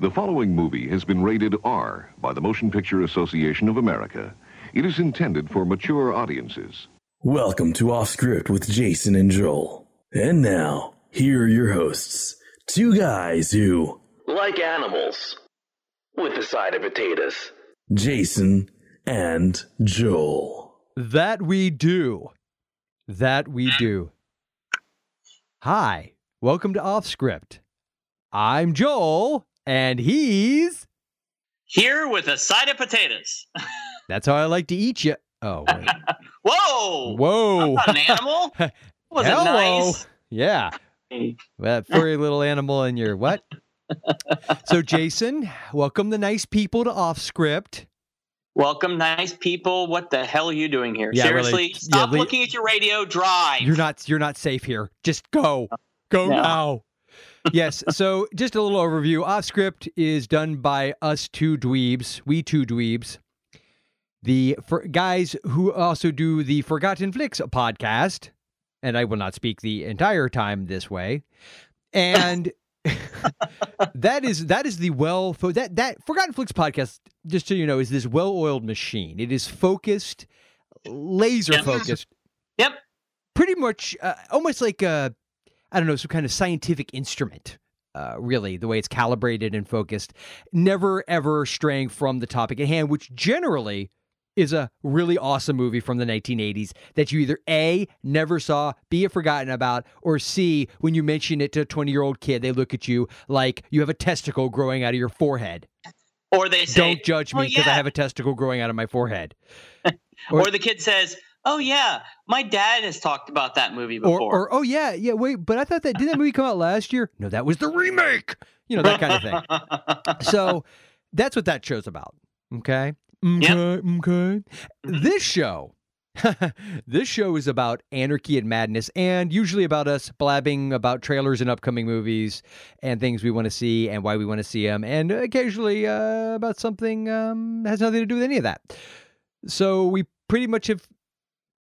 The following movie has been rated R by the Motion Picture Association of America. It is intended for mature audiences. Welcome to Off Script with Jason and Joel. And now, here are your hosts. Two guys who, like animals, with a side of potatoes. Jason and Joel. That we do. That we do. Hi, welcome to Off Script. I'm Joel, and he's. Here with a side of potatoes. That's how I like to eat you. Oh, wait. Whoa! Whoa. An animal. Was Hello. nice? Yeah. That furry little animal in your what? so, Jason, welcome the nice people to Off Script. Welcome, nice people. What the hell are you doing here? Yeah. Seriously, Yeah, stop le- looking at your radio. Drive. You're not you're not safe here. Just go. Go No. now. Yes. So just a little overview. Off script is done by us two dweebs. We two dweebs. The for guys who also do the Forgotten Flicks podcast, and I will not speak the entire time this way. And that is that is the well that that Forgotten Flicks podcast. Just so you know, is this well-oiled machine. It is focused, laser Yep. focused Yep. pretty much uh, almost like a I don't know some kind of scientific instrument. Uh, really, the way it's calibrated and focused, never ever straying from the topic at hand, which generally is a really awesome movie from the 1980s that you either A, never saw, B, have forgotten about, or C, when you mention it to a 20 year old kid, they look at you like you have a testicle growing out of your forehead. Or they say, Don't judge me "Oh, because I yeah." have a testicle growing out of my forehead. or- Or the kid says, "Oh yeah, my dad has talked about that movie before." or oh yeah, yeah. Wait, but I thought that did that movie come out last year? No, that was the remake. You know that kind of thing. So that's what that show's about. Okay. Okay. Okay. This show, this show is about anarchy and madness, and usually about us blabbing about trailers and upcoming movies and things we want to see and why we want to see them, and occasionally uh, about something um, that has nothing to do with any of that. So we pretty much have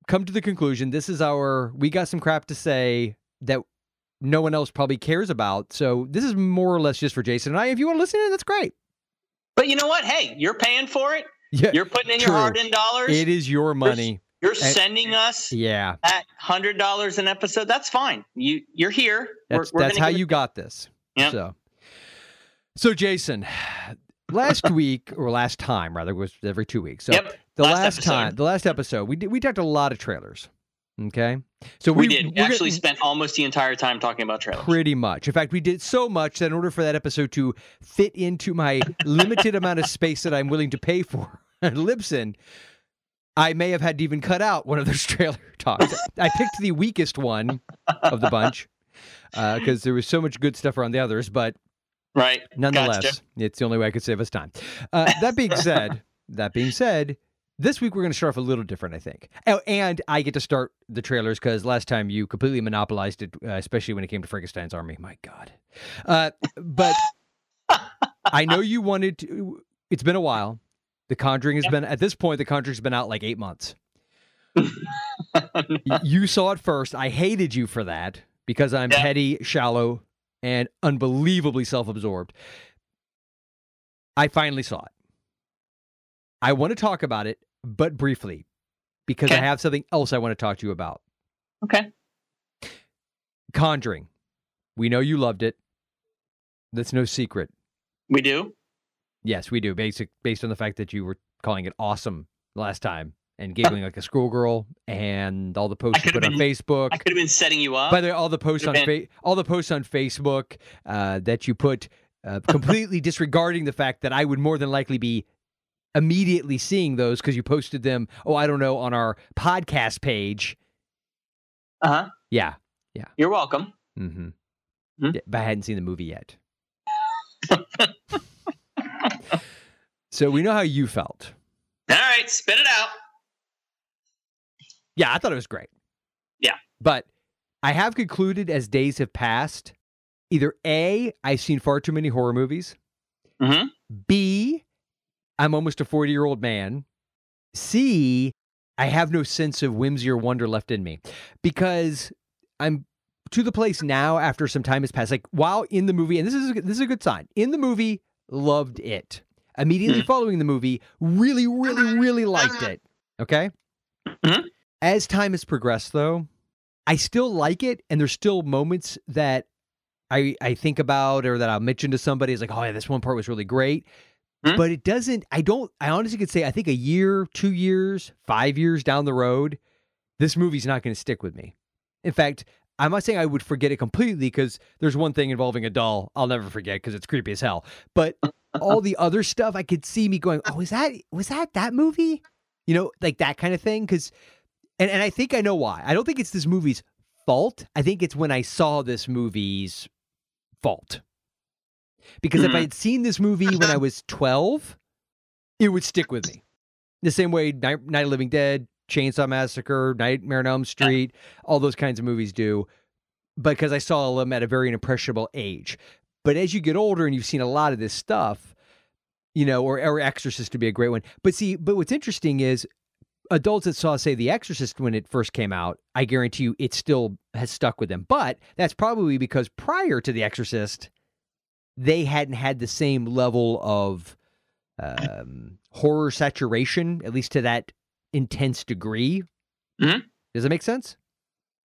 come to the conclusion this is our we got some crap to say that no one else probably cares about. So this is more or less just for Jason and I. If you want to listen to it, that's great. but you know what? Hey, you're paying for it. Yeah, You're putting in True. your hard-earned dollars. it is your money. You're sending us Yeah, at hundred dollars an episode. That's fine. You you're here. that's we're, we're that's how you got this. Yep. So, so Jason, last week or last time rather was every two weeks. So Yep. the last last, time, the last episode, we did we talked a lot of trailers. Okay, so We, did. We we're actually gonna- spent almost the entire time talking about trailers. Pretty much. In fact, we did so much that in order for that episode to fit into my limited amount of space that I'm willing to pay for at Libsyn, I may have had to even cut out one of those trailer talks. I picked the weakest one of the bunch uh, because there was so much good stuff around the others, but Right. nonetheless, Gotcha. it's the only way I could save us time. Uh, that being said, that being said, this week we're going to start off a little different, I think. Oh, and I get to start the trailers because last time you completely monopolized it, uh, especially when it came to Frankenstein's Army. My God. Uh, but I know you wanted to. It's been a while. The Conjuring has been at this point. The Conjuring's been out like eight months. You saw it first. I hated you for that because I'm Yeah. petty, shallow, and unbelievably self-absorbed. I finally saw it. I want to talk about it, but briefly, because I have something else I want to talk to you about. okay. Conjuring. We know you loved it. That's no secret. We do. Yes, we do. Basic based on the fact that you were calling it awesome last time and giggling like a schoolgirl and all the posts you put on Facebook. I could have been setting you up. By the way, all the posts on fa- all the posts on Facebook uh, that you put uh, completely disregarding the fact that I would more than likely be immediately seeing those because you posted them. Oh, I don't know on our podcast page. uh huh. Yeah, yeah. You're welcome. mm-hmm. Hmm? yeah, but I hadn't seen the movie yet. so we know how you felt. All right, spit it out. Yeah, I thought it was great. Yeah. But I have concluded as days have passed, either A, I've seen far too many horror movies. Mhm. B, I'm almost a 40 year old man. C, I have no sense of whimsy or wonder left in me because I'm to the place now after some time has passed. Like while in the movie, and this is this is a good sign. In the movie, loved it. Immediately Mhm. following the movie, really, really, really liked it. Okay. Mhm. As time has progressed, though, I still like it, and there's still moments that I I think about or that I'll mention to somebody. It's like, oh yeah, this one part was really great. Mhm. But it doesn't. I don't. I honestly could say I think a year, two years, five years down the road, this movie's not going to stick with me. In fact, I'm not saying I would forget it completely because there's one thing involving a doll I'll never forget because it's creepy as hell. But all the other stuff, I could see me going, "Oh, is that was that that movie?" You know, like that kind of thing. Because, and and I think I know why. I don't think it's this movie's fault. I think it's when I saw this movie's fault. Because if Mhm. I had seen this movie when I was 12, it would stick with me. The same way Night, Night of Living Dead, Chainsaw Massacre, Nightmare on Elm Street, all those kinds of movies do, because I saw them at a very impressionable age. But as you get older and you've seen a lot of this stuff, you know, or, or Exorcist to be a great one. But see, but what's interesting is adults that saw, say, The Exorcist when it first came out, I guarantee you it still has stuck with them. But that's probably because prior to The Exorcist, they hadn't had the same level of um, horror saturation, at least to that intense degree. Mhm. Does that make sense?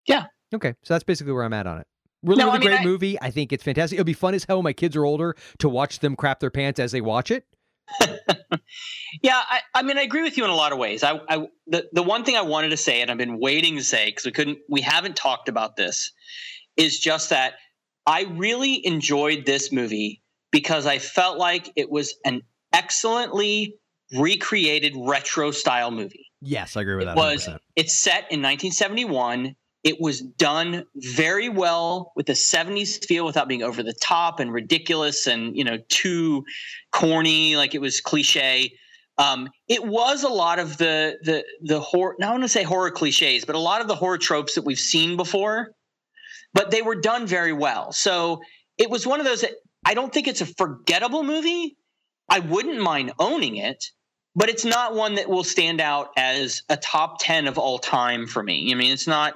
Yeah. Okay, so that's basically where I'm at on it. Really, No, really I mean, great I- movie. I think it's fantastic. It'll be fun as hell when my kids are older to watch them crap their pants as they watch it. Yeah, I, I mean, I agree with you in a lot of ways. I, I the the one thing I wanted to say, and I've been waiting to say because we couldn't, we haven't talked about this, is just that I really enjoyed this movie because I felt like it was an excellently recreated retro style movie. Yes, I agree with It that. was 100%. it's set in 1971. It was done very well with the 70s feel without being over the top and ridiculous and you know too corny like it was cliche. Um, it was a lot of the the the horror. Not want to say horror cliches, but a lot of the horror tropes that we've seen before. But they were done very well. So it was one of those that I don't think it's a forgettable movie. I wouldn't mind owning it, but it's not one that will stand out as a top 10 of all time for me. I mean, it's not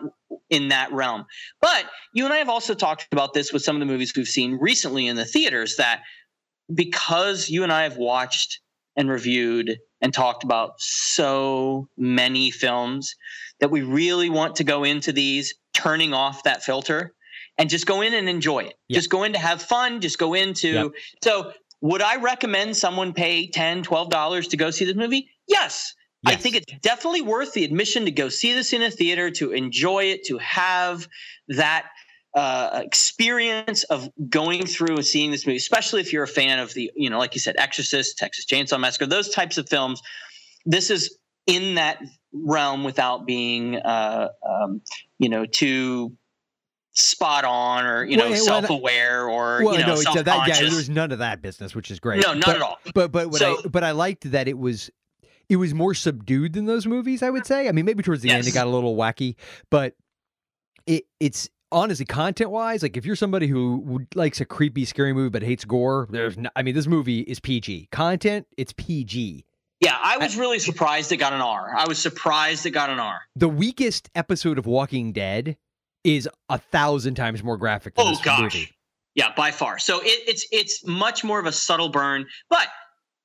in that realm. But you and I have also talked about this with some of the movies we've seen recently in the theaters that because you and I have watched and reviewed and talked about so many films that we really want to go into these turning off that filter and just go in and enjoy it. Yeah. Just go in to have fun, just go into Yep. so would I recommend someone pay 10 $12 to go see this movie? Yes. I think it's definitely worth the admission to go see this in a theater, to enjoy it, to have that uh, experience of going through and seeing this movie, especially if you're a fan of the, you know, like you said, Exorcist, Texas Chainsaw Massacre, those types of films. This is in that realm without being, uh, um, you know, too spot on or you know Well, self-aware or well, you know no, it's- that, self-conscious. yeah, there's none of that business, which is great. no, not But- at all. But but what So- I but I liked that it was it was more subdued than those movies. I would say. I mean, maybe towards the end it got a little wacky, but it it's honestly content wise. Like if you're somebody who would- likes a creepy, scary movie but hates gore, there's no, I mean, this movie is PG content. It's PG. Yeah, I was really surprised it got an R. I was surprised it got an R. The weakest episode of Walking Dead is a thousand times more graphic than Oh this gosh. movie. Yeah, by far. So it, it's it's much more of a subtle burn. But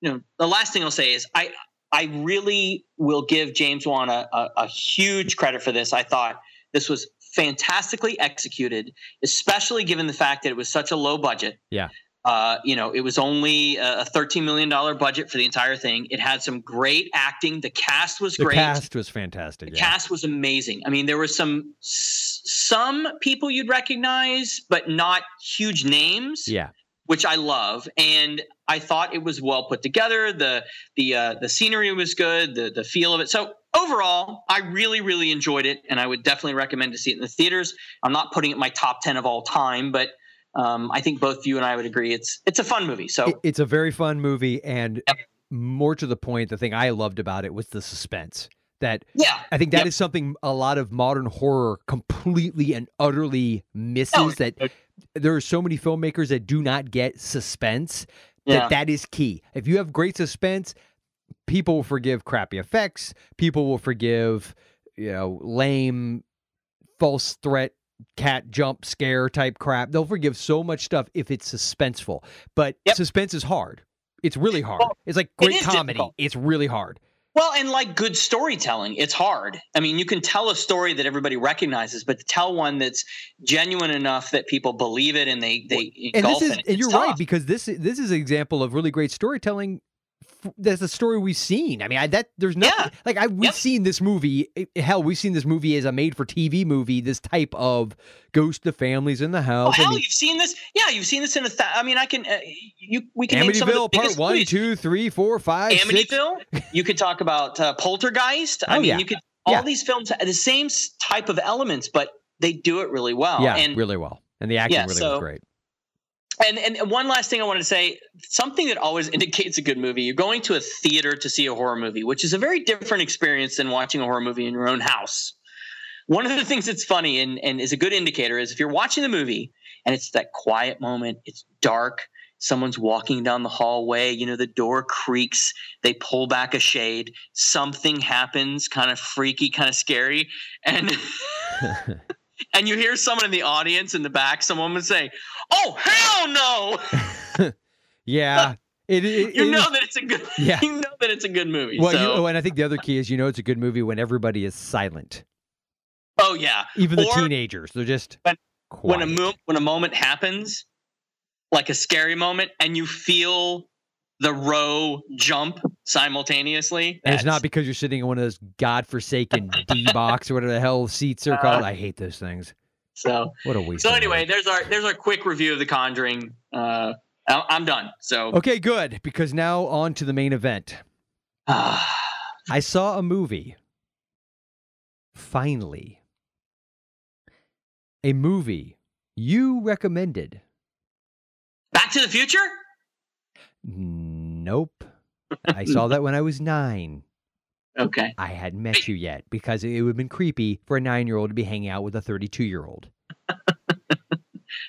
you know, the last thing I'll say is I I really will give James Wan a, a, a huge credit for this. I thought this was fantastically executed, especially given the fact that it was such a low budget. Yeah. Uh, you know, it was only a $13 million budget for the entire thing. It had some great acting. The cast was The great. The cast was fantastic. The yeah. cast was amazing. I mean, there were some some people you'd recognize, but not huge names, yeah. which I love. And I thought it was well put together. the the uh, The scenery was good. The the feel of it. So overall, I really really enjoyed it, and I would definitely recommend to see it in the theaters. I'm not putting it in my top ten of all time, but um, I think both you and I would agree it's it's a fun movie. So it's a very fun movie, and Yep. more to the point, the thing I loved about it was the suspense. That yeah, I think that is Yep. something a lot of modern horror completely and utterly misses. Oh, that there are so many filmmakers that do not get suspense. yeah. That that is key. If you have great suspense, people will forgive crappy effects. People will forgive, you know, lame, false threat cat jump scare type crap. They'll forgive so much stuff if it's suspenseful. But Yep. suspense is hard. It's really hard. Well, it's like great is comedy. difficult. It's really hard. Well, and like good storytelling, it's hard. I mean, you can tell a story that everybody recognizes, but to tell one that's genuine enough that people believe it and they they And this is in it, and you're right because this this is an example of really great storytelling. That's a story we've seen. I mean, I, that there's nothing Yeah. like I we've Yep. seen this movie. eh, Hell, we've seen this movie as a made-for-TV movie. This type of ghost of families in the Oh, house. I hell, mean, you've seen this? Yeah, you've seen this in a. Th- I mean, I can. Uh, you we can name some of the Amityville Part One, movies. Two, Three, Four, Five, Six. Amityville. you could talk about uh, Poltergeist. I Oh, mean, yeah. you could. All Yeah. these films the same type of elements, but they do it really well. yeah, and really well, and the acting Yeah, really was great. And and one last thing I wanted to say, something that always indicates a good movie. You're going to a theater to see a horror movie, which is a very different experience than watching a horror movie in your own house. One of the things that's funny and, and is a good indicator is if you're watching the movie and it's that quiet moment, it's dark, someone's walking down the hallway, you know, the door creaks, they pull back a shade, something happens, kind of freaky, kind of scary, and and you hear someone in the audience in the back, someone would say, "Oh hell no!" yeah, it, it, You it- know that it's a good. Yeah. You know that it's a good movie. Well, so, you, oh, and I think the other key is you know it's a good movie when everybody is silent, oh yeah, even the teenagers. They're just when- when a mo- when a moment happens, like a scary moment, and you feel the row jump simultaneously. And it's not because you're sitting in one of those godforsaken D box or whatever the hell seats are Uh, called. I hate those things. so. What a waste. So anyway, there's our there's our quick review of The Conjuring. Uh, I'm done. So okay, good. Because now on to the main event. I saw a movie. Finally. A movie you recommended. Back to the Future. Nope. I saw that when I was nine. Okay. I hadn't met you yet because it would have been creepy for a nine year old to be hanging out with a 32 year old.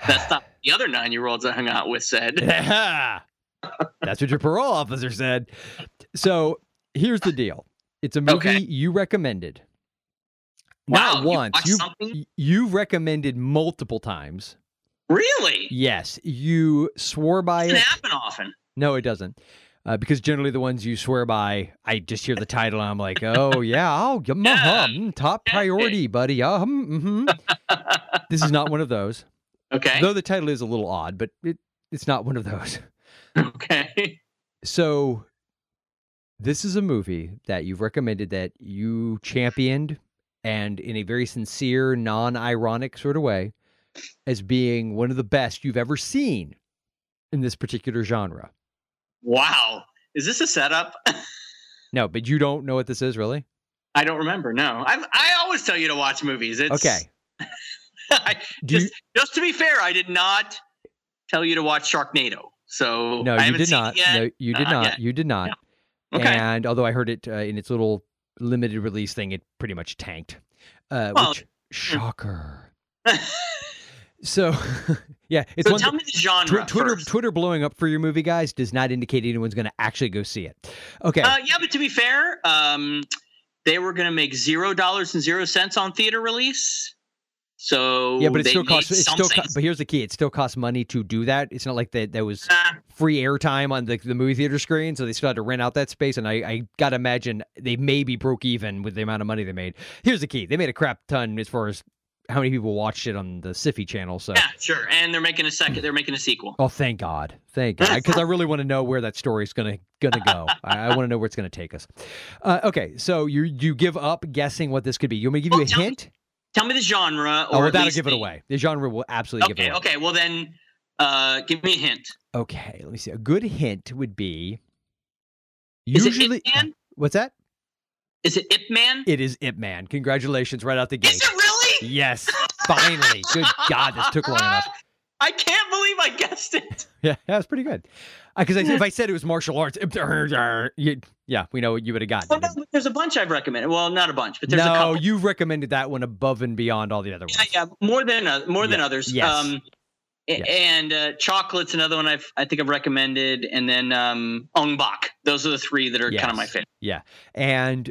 That's not the other nine year olds I hung out with said. Yeah. That's what your parole officer said. So here's the deal it's a movie Okay. you recommended. Wow, Not you once. You, something? y- you've recommended multiple times. Really? Yes. You swore by Doesn't it. happen often. No, it doesn't. Uh, because generally the ones you swear by, I just hear the title and I'm like, oh, yeah, oh, yeah, Yeah. uh-huh, mm, top priority, buddy. Uh, hmm this is not one of those. okay. Though the title is a little odd, but it, it's not one of those. Okay. So, this is a movie that you've recommended that you championed and in a very sincere, non ironic sort of way as being one of the best you've ever seen in this particular genre. Wow. Is this a setup? No, but you don't know what this is, really? I don't remember. No. I've, I always tell you to watch movies. It's, Okay. I, Do you, just, just to be fair, I did not tell you to watch Sharknado. So no, I you did not. No, you did Not not. yet. You did not. Okay. And although I heard it uh, in its little limited release thing, it pretty much tanked. Uh, Well, which shocker. So, yeah, it's so one. tell thing- me the genre. Twi- Twitter first. Twitter blowing up for your movie, guys, does not indicate anyone's going to actually go see it. Okay, Uh, yeah, but to be fair, um, they were going to make zero dollars and zero cents on theater release. So yeah, but it still costs. It still, co- but here's the key: it still costs money to do that. It's not like that. That was Ah, free airtime on the, the movie theater screen, so they still had to rent out that space. And I, I gotta imagine they maybe broke even with the amount of money they made. Here's the key: they made a crap ton as far as how many people watched it on the Syfy channel. So, yeah, sure. And they're making a second. They're making a sequel. oh, thank God, thank God, because I really want to know where that story is gonna gonna go. I, I want to know where it's gonna take us. Uh, okay, so you you give up guessing what this could be. You want me to give you a tell me- hint? Tell me the genre. Or Oh, well, at that'll give it away. The genre will absolutely give it Okay. away. Okay. Well then, uh, give me a hint. Okay, let me see. A good hint would be Is usually. it Ip Man? What's that? Is it Ip Man? It is Ip Man. Congratulations, right out the Is gate. it really? Yes, finally. Good God, this took long enough. I can't believe I guessed it. Yeah, that was pretty good. Because I if I said it was martial arts, you, yeah, we know what you would have Well, gotten. no, there's a bunch I've recommended. Well, not a bunch, but there's a No, couple. you've recommended that one above and beyond all the other ones. Yeah, yeah, more than uh, more than others. yes. Um, Yes. and uh, chocolate's another one I've I think I've recommended, and then um, Ong Bak. Those are the three that are kind of my Yes. Yeah, And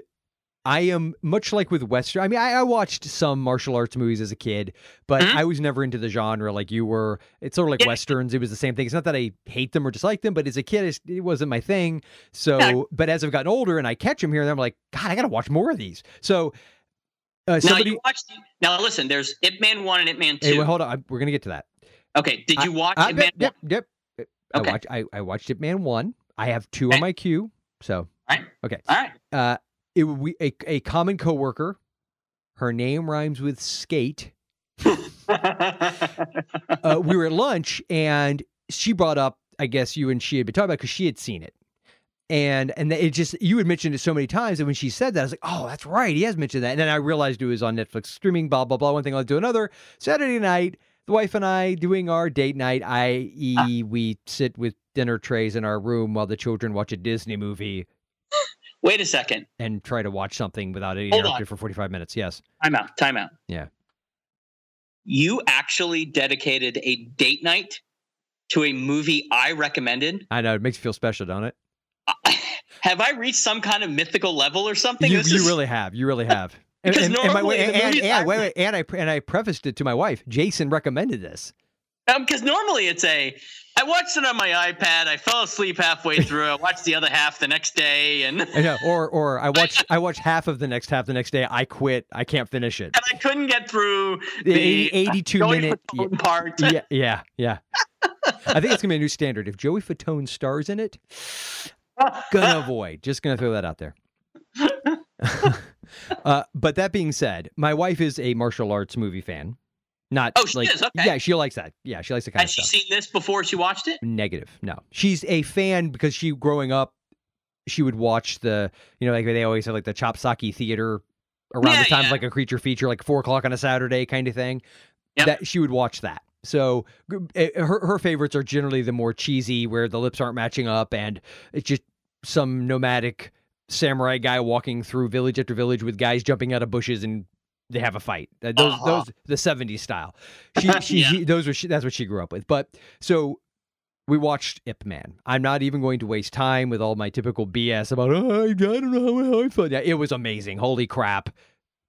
I am much like with Western. I mean, I, I watched some martial arts movies as a kid, but Mhm. I was never into the genre like you were. It's sort of like Yeah. Westerns. It was the same thing. It's not that I hate them or dislike them, but as a kid, it's- it wasn't my thing. So, Yeah. but as I've gotten older and I catch them here, and I'm like, God, I got to watch more of these. So, uh, Now you watched. Now listen, there's Ip Man one and Ip Man two. Hey, hold on. I- We're gonna get to that. okay, did you watch I, Ip Man yep, yep. I Okay. watched. I, I watched Ip Man one. I have two Okay. on my queue. So, Right. Okay. All right. uh, it would we a, a common coworker. Her name rhymes with skate. Uh, we were at lunch and she brought up, I guess you and she had been talking about because she had seen it. And and it just you had mentioned it so many times and when she said that, I was like, oh, that's right, he has mentioned that. And then I realized it was on Netflix streaming, blah blah blah. One thing led to another. Saturday night, the wife and I doing our date night, i.e., we sit with dinner trays in our room while the children watch a Disney movie Wait a second. and try to watch something without interrupted for forty five minutes. Yes, Time out. Time out. Yeah. You actually dedicated a date night to a movie I recommended. I know it makes you feel special, don't it? Have I reached some kind of mythical level or something? You, This you is- really have. You really have. Because and, normally and, the and, movies and, wait, wait, and I and I prefaced it to my wife. Jason recommended this. Because normally it's a I watched it on my iPad. I fell asleep halfway through. I watched the other half the next day, and yeah, Or or I watched I watched half of the next half the next day. I quit. I can't finish it. And I couldn't get through The the 80 82 Joey minute. Fatone part. Yeah, yeah, yeah. I think it's gonna be a new standard. If Joey Fatone stars in it, gonna avoid. Just gonna throw that out there. uh, but that being said, my wife is a martial arts movie fan. Not Oh, she like is? Okay. yeah, she likes that. Yeah, she likes the kind Has of she seen this before she watched it? Negative. No. She's a fan because she growing up she would watch the you know like they always have like the Chopsocky theater around Yeah, the time yeah. like a creature feature like four o'clock on a Saturday kind of thing. Yep. That she would watch that. So g- eh, her her favorites are generally the more cheesy where the lips aren't matching up and it's just some nomadic samurai guy walking through village after village with guys jumping out of bushes and they have a fight. Those Uh-huh. those the 70s style. She she, Yeah. she those were she, that's what she grew up with. But so we watched Ip Man. I'm not even going to waste time with all my typical BS about oh, I, I don't know how I felt. Yeah, it was amazing. Holy crap.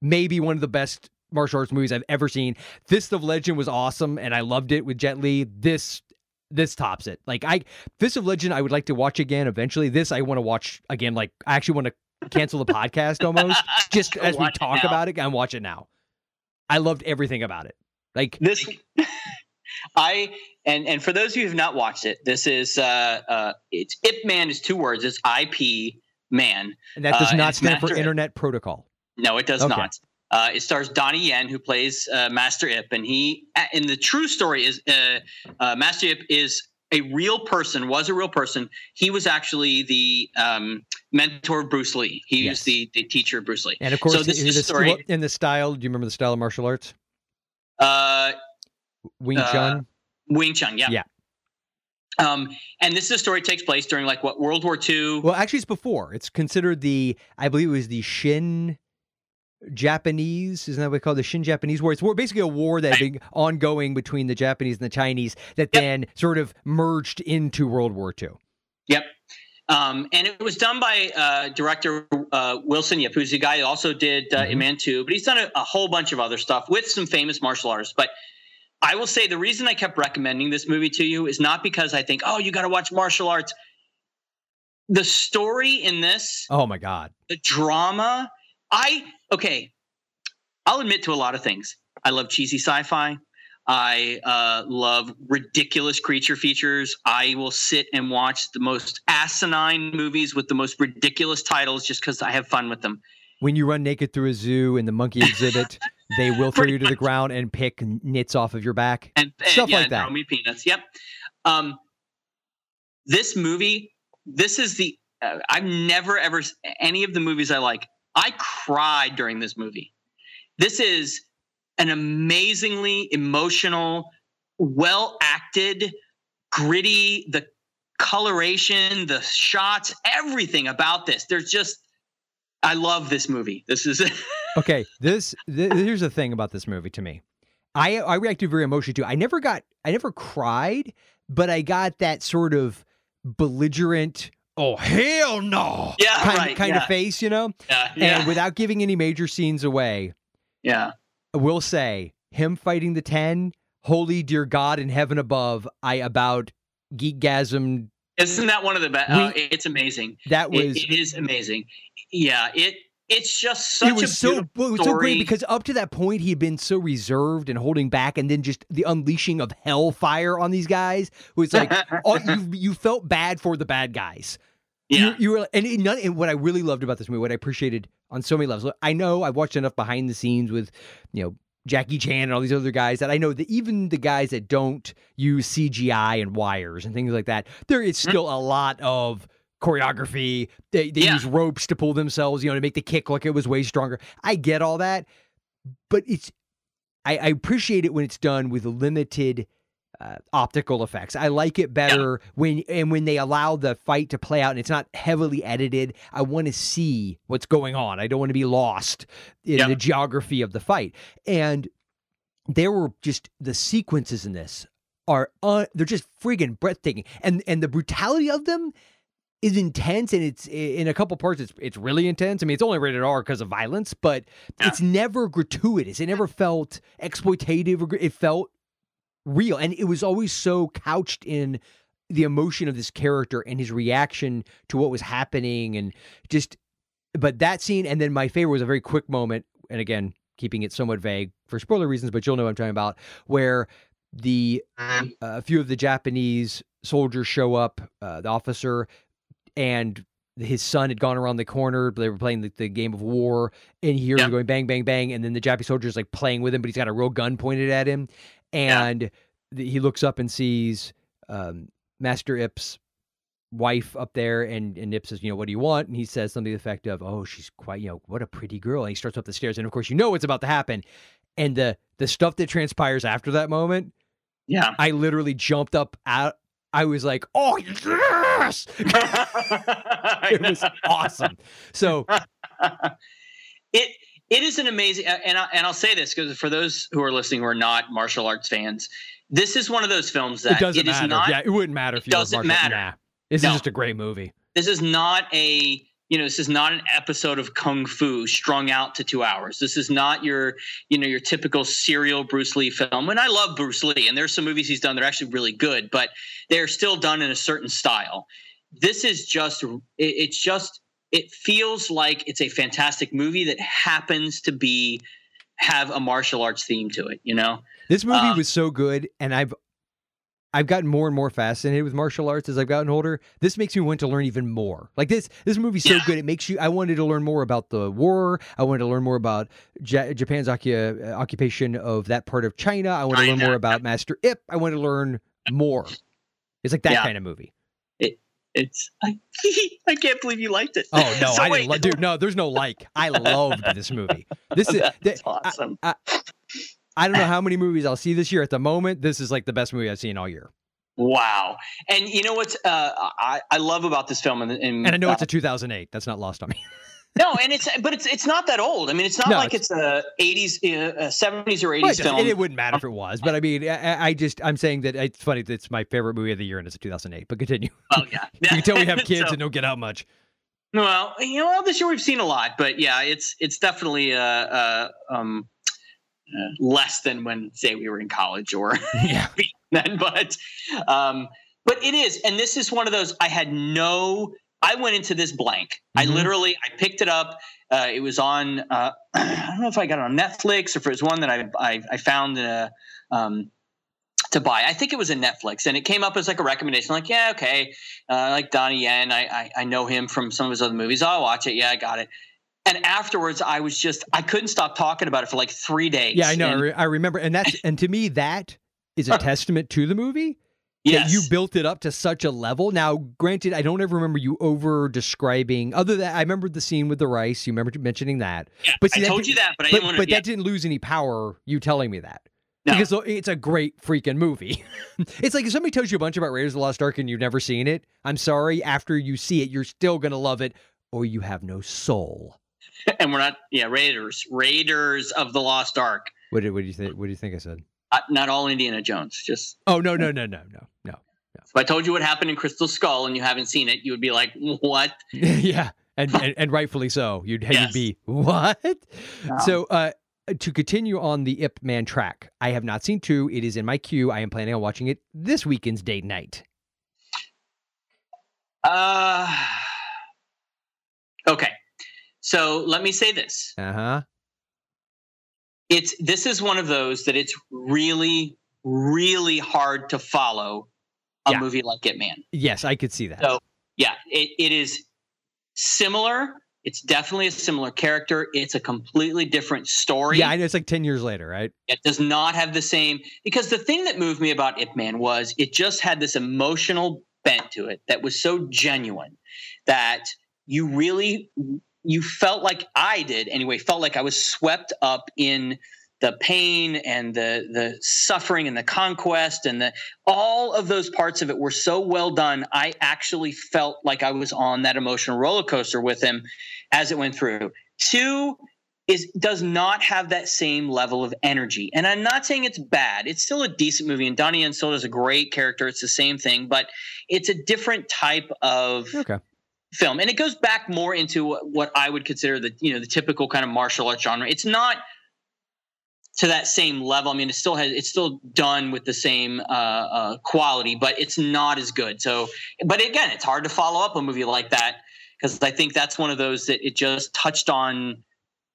Maybe one of the best martial arts movies I've ever seen. Fist of Legend was awesome and I loved it with Jet Li. This this tops it. Like I Fist of Legend I would like to watch again eventually. This I want to watch again like I actually want to cancel the podcast almost just as we talk about it and watch it now. I loved everything about it. Like This, I and and for those of you who have not watched it, this is uh uh it's Ip Man is two words. It's I P Man. and that does uh, not stand for Ip. Internet Protocol. No, it does Okay. not. Uh, it stars Donnie Yen, who plays uh, Master Ip, and he. And the true story is, uh, uh, Master Ip is a real person. Was a real person. He was actually the um, mentor of Bruce Lee. He Yes. was the, the teacher of Bruce Lee. And of course, So this is the, a story- what- in the style, do you remember the style of martial arts? Uh, Wing Uh, Chun. Wing Chun, yeah. Yeah. Um, and this is a story takes place during like what World War II. Well, actually, it's before. It's considered the, I believe it was the Shin Japanese. Isn't that what they call the Shin Japanese War? It's war, basically a war that had been ongoing between the Japanese and the Chinese that Yep. then sort of merged into World War II. Yep. Um, and it was done by uh, director uh, Wilson Yip, who's the guy who also did uh, Mhm. 2, but he's done a, a whole bunch of other stuff with some famous martial artists. But I will say the reason I kept recommending this movie to you is not because I think, oh, you got to watch martial arts. The story in this, Oh my God. the drama, I, okay, I'll admit to a lot of things. I love cheesy sci fi. I uh, love ridiculous creature features. I will sit and watch the most asinine movies with the most ridiculous titles just because I have fun with them. When you run naked through a zoo in the monkey exhibit, they will throw you to the ground and pick nits off of your back. And, and Stuff yeah, like that. throw me peanuts. Yep. Um, this movie, this is the. Uh, I've never ever any of the movies I like. I cried during this movie. This is an amazingly emotional, well acted, gritty. The coloration, the shots, everything about this. There's just. I love this movie. This is. Okay, this th- here's the thing about this movie to me. I I reacted very emotionally to. it. I never got I never cried, but I got that sort of belligerent oh hell no, Yeah, kind, right, kind yeah. of face, you know. Yeah, yeah, And without giving any major scenes away, yeah. I will say him fighting the ten. Holy dear God in heaven above, I about geekgasm. Isn't that one of the best? Uh, it's amazing. That It- was it is amazing. Yeah, it it's just such it was a so it was so great because up to that point he had been so reserved and holding back, and then just the unleashing of hellfire on these guys was like all, you you felt bad for the bad guys. Yeah, You, you were and, it, none, and what I really loved about this movie, what I appreciated on so many levels. I know I've watched enough behind the scenes with you know Jackie Chan and all these other guys that I know that even the guys that don't use CGI and wires and things like that, there is hmm. still a lot of choreography. They, they Yeah. use ropes to pull themselves, you know, to make the kick look it was way stronger. I get all that, but it's I, I appreciate it when it's done with limited uh, optical effects. I like it better when and when they allow the fight to play out and it's not heavily edited. I want to see what's going on. I don't want to be lost in Yep. the geography of the fight. And there were just the sequences in this are uh, they're just friggin' breathtaking, and and the brutality of them is intense, and it's in a couple parts it's it's really intense. I mean, it's only rated R because of violence, but Yeah. it's never gratuitous. It never felt exploitative. It felt real, and it was always so couched in the emotion of this character and his reaction to what was happening, and just. But that scene, and then my favorite was a very quick moment, and again, keeping it somewhat vague for spoiler reasons, but you'll know what I'm talking about, where the uh, a few of the Japanese soldiers show up, uh, the officer, and his son had gone around the corner. They were playing the, the game of war, and he hears him going bang, bang, bang, and then the Japanese soldier's like playing with him, but he's got a real gun pointed at him, Yeah. and he looks up and sees um, Master Ip's wife up there, and and Ip says, you know, what do you want? And he says something to the effect of, oh, she's quite, you know, what a pretty girl. And he starts up the stairs, and of course, you know what's about to happen, and the the stuff that transpires after that moment. yeah. I literally jumped up out. I was like, "Oh yes!" it was awesome. So it it is an amazing and I, and I'll say this because for those who are listening who are not martial arts fans, this is one of those films that it doesn't is matter. not yeah, it wouldn't matter if it you doesn't matter. Nah. This No. is just a great movie. this is not a you know this is not an episode of kung fu strung out to two hours this is not your you know your typical serial bruce lee film and i love bruce lee and there's some movies he's done that are actually really good but they're still done in a certain style this is just it, it's just it feels like it's a fantastic movie that happens to be have a martial arts theme to it you know This movie Um, was so good, and I've I've gotten more and more fascinated with martial arts as I've gotten older. This makes me want to learn even more. Like this, this movie's so Yeah. good. It makes you. I wanted to learn more about the war. I wanted to learn more about Ja- Japan's uh, occupation of that part of China. I want to learn more about Master Ip. I want to learn more. It's like that Yeah. kind of movie. It's i, I can't believe you liked it Oh no, So I wait, didn't. Lo- dude, no, there's no like. I loved this movie. This is. that's th- awesome I don't know how many movies I'll see this year. At the moment, this is like the best movie I've seen all year. Wow. And you know what's uh, I, I love about this film and, and, And I know uh, it's a 2008. That's not lost on me. No, and it's but it's it's not that old. I mean, it's not No, like it's, a 80s, uh, uh, 70s or 80s Right, film. it wouldn't matter if it was, but I mean, I, I just I'm saying that it's funny that it's my favorite movie of the year and it's a 2008. But continue. oh yeah, You can tell we have kids So- and don't get out much. well, you know, well, this year we've seen a lot, but yeah, it's it's definitely uh, uh um uh, less than when say we were in college or Yeah, then, but um, but it is, and this is one of those. I had no. I went into this blank. I Mhm. literally, I picked it up. Uh, it was on. Uh, I don't know if I got it on Netflix or if it was one that I I, I found in a. Um, to buy, I think it was a Netflix, and it came up as like a recommendation. Like, yeah, okay, uh, like Donnie Yen, I, I I know him from some of his other movies. I'll watch it. Yeah, I got it. And afterwards, I was just I couldn't stop talking about it for like three days. yeah, I know. I, re- I remember, and that's and to me that is a testament to the movie. Yes, you built it up to such a level. Now, granted, I don't ever remember you over describing. Other than I remember the scene with the rice. You remember mentioning that. Yeah, but see, I told you that, but I but didn't want to. but that didn't lose any power. You telling me that. No. Because oh, it's a great freaking movie. it's like if somebody tells you a bunch about Raiders of the Lost Ark and you've never seen it, I'm sorry. After you see it, you're still gonna love it, or you have no soul. and we're not yeah raiders raiders of the lost ark What did what do you think? What do you think I said? Uh, not all indiana jones just Oh no no no no no no. If I told you what happened in Crystal Skull and you haven't seen it, you would be like, "What?" yeah, and, and and rightfully so. You'd you'd be what? So uh, to continue on the Ip Man track, I have not seen two. It is in my queue. I am planning on watching it this weekend's date night. Uh, okay. So let me say this. Uh huh. It's this is one of those that it's really, really hard to follow a Yeah. movie like Ip Man. Yes, I could see that. So yeah, it, it is similar. It's definitely a similar character. It's a completely different story. yeah, I know it's like ten years later, right? It does not have the same because the thing that moved me about Ip Man was it just had this emotional bent to it that was so genuine that you really you felt like I did anyway, felt like I was swept up in the pain and the the suffering and the conquest and the all of those parts of it were so well done. I actually felt like I was on that emotional roller coaster with him as it went through. Two is does not have that same level of energy. And I'm not saying it's bad. It's still a decent movie, and Donnie Yen still does a great character. It's the same thing, but it's a different type of Okay. Film, and it goes back more into what- I would consider the you know the typical kind of martial arts genre. It's not to that same level. I mean, it still has it's still done with the same uh, uh, quality, but it's not as good. So, but again, it's hard to follow up a movie like that because I think that's one of those that it just touched on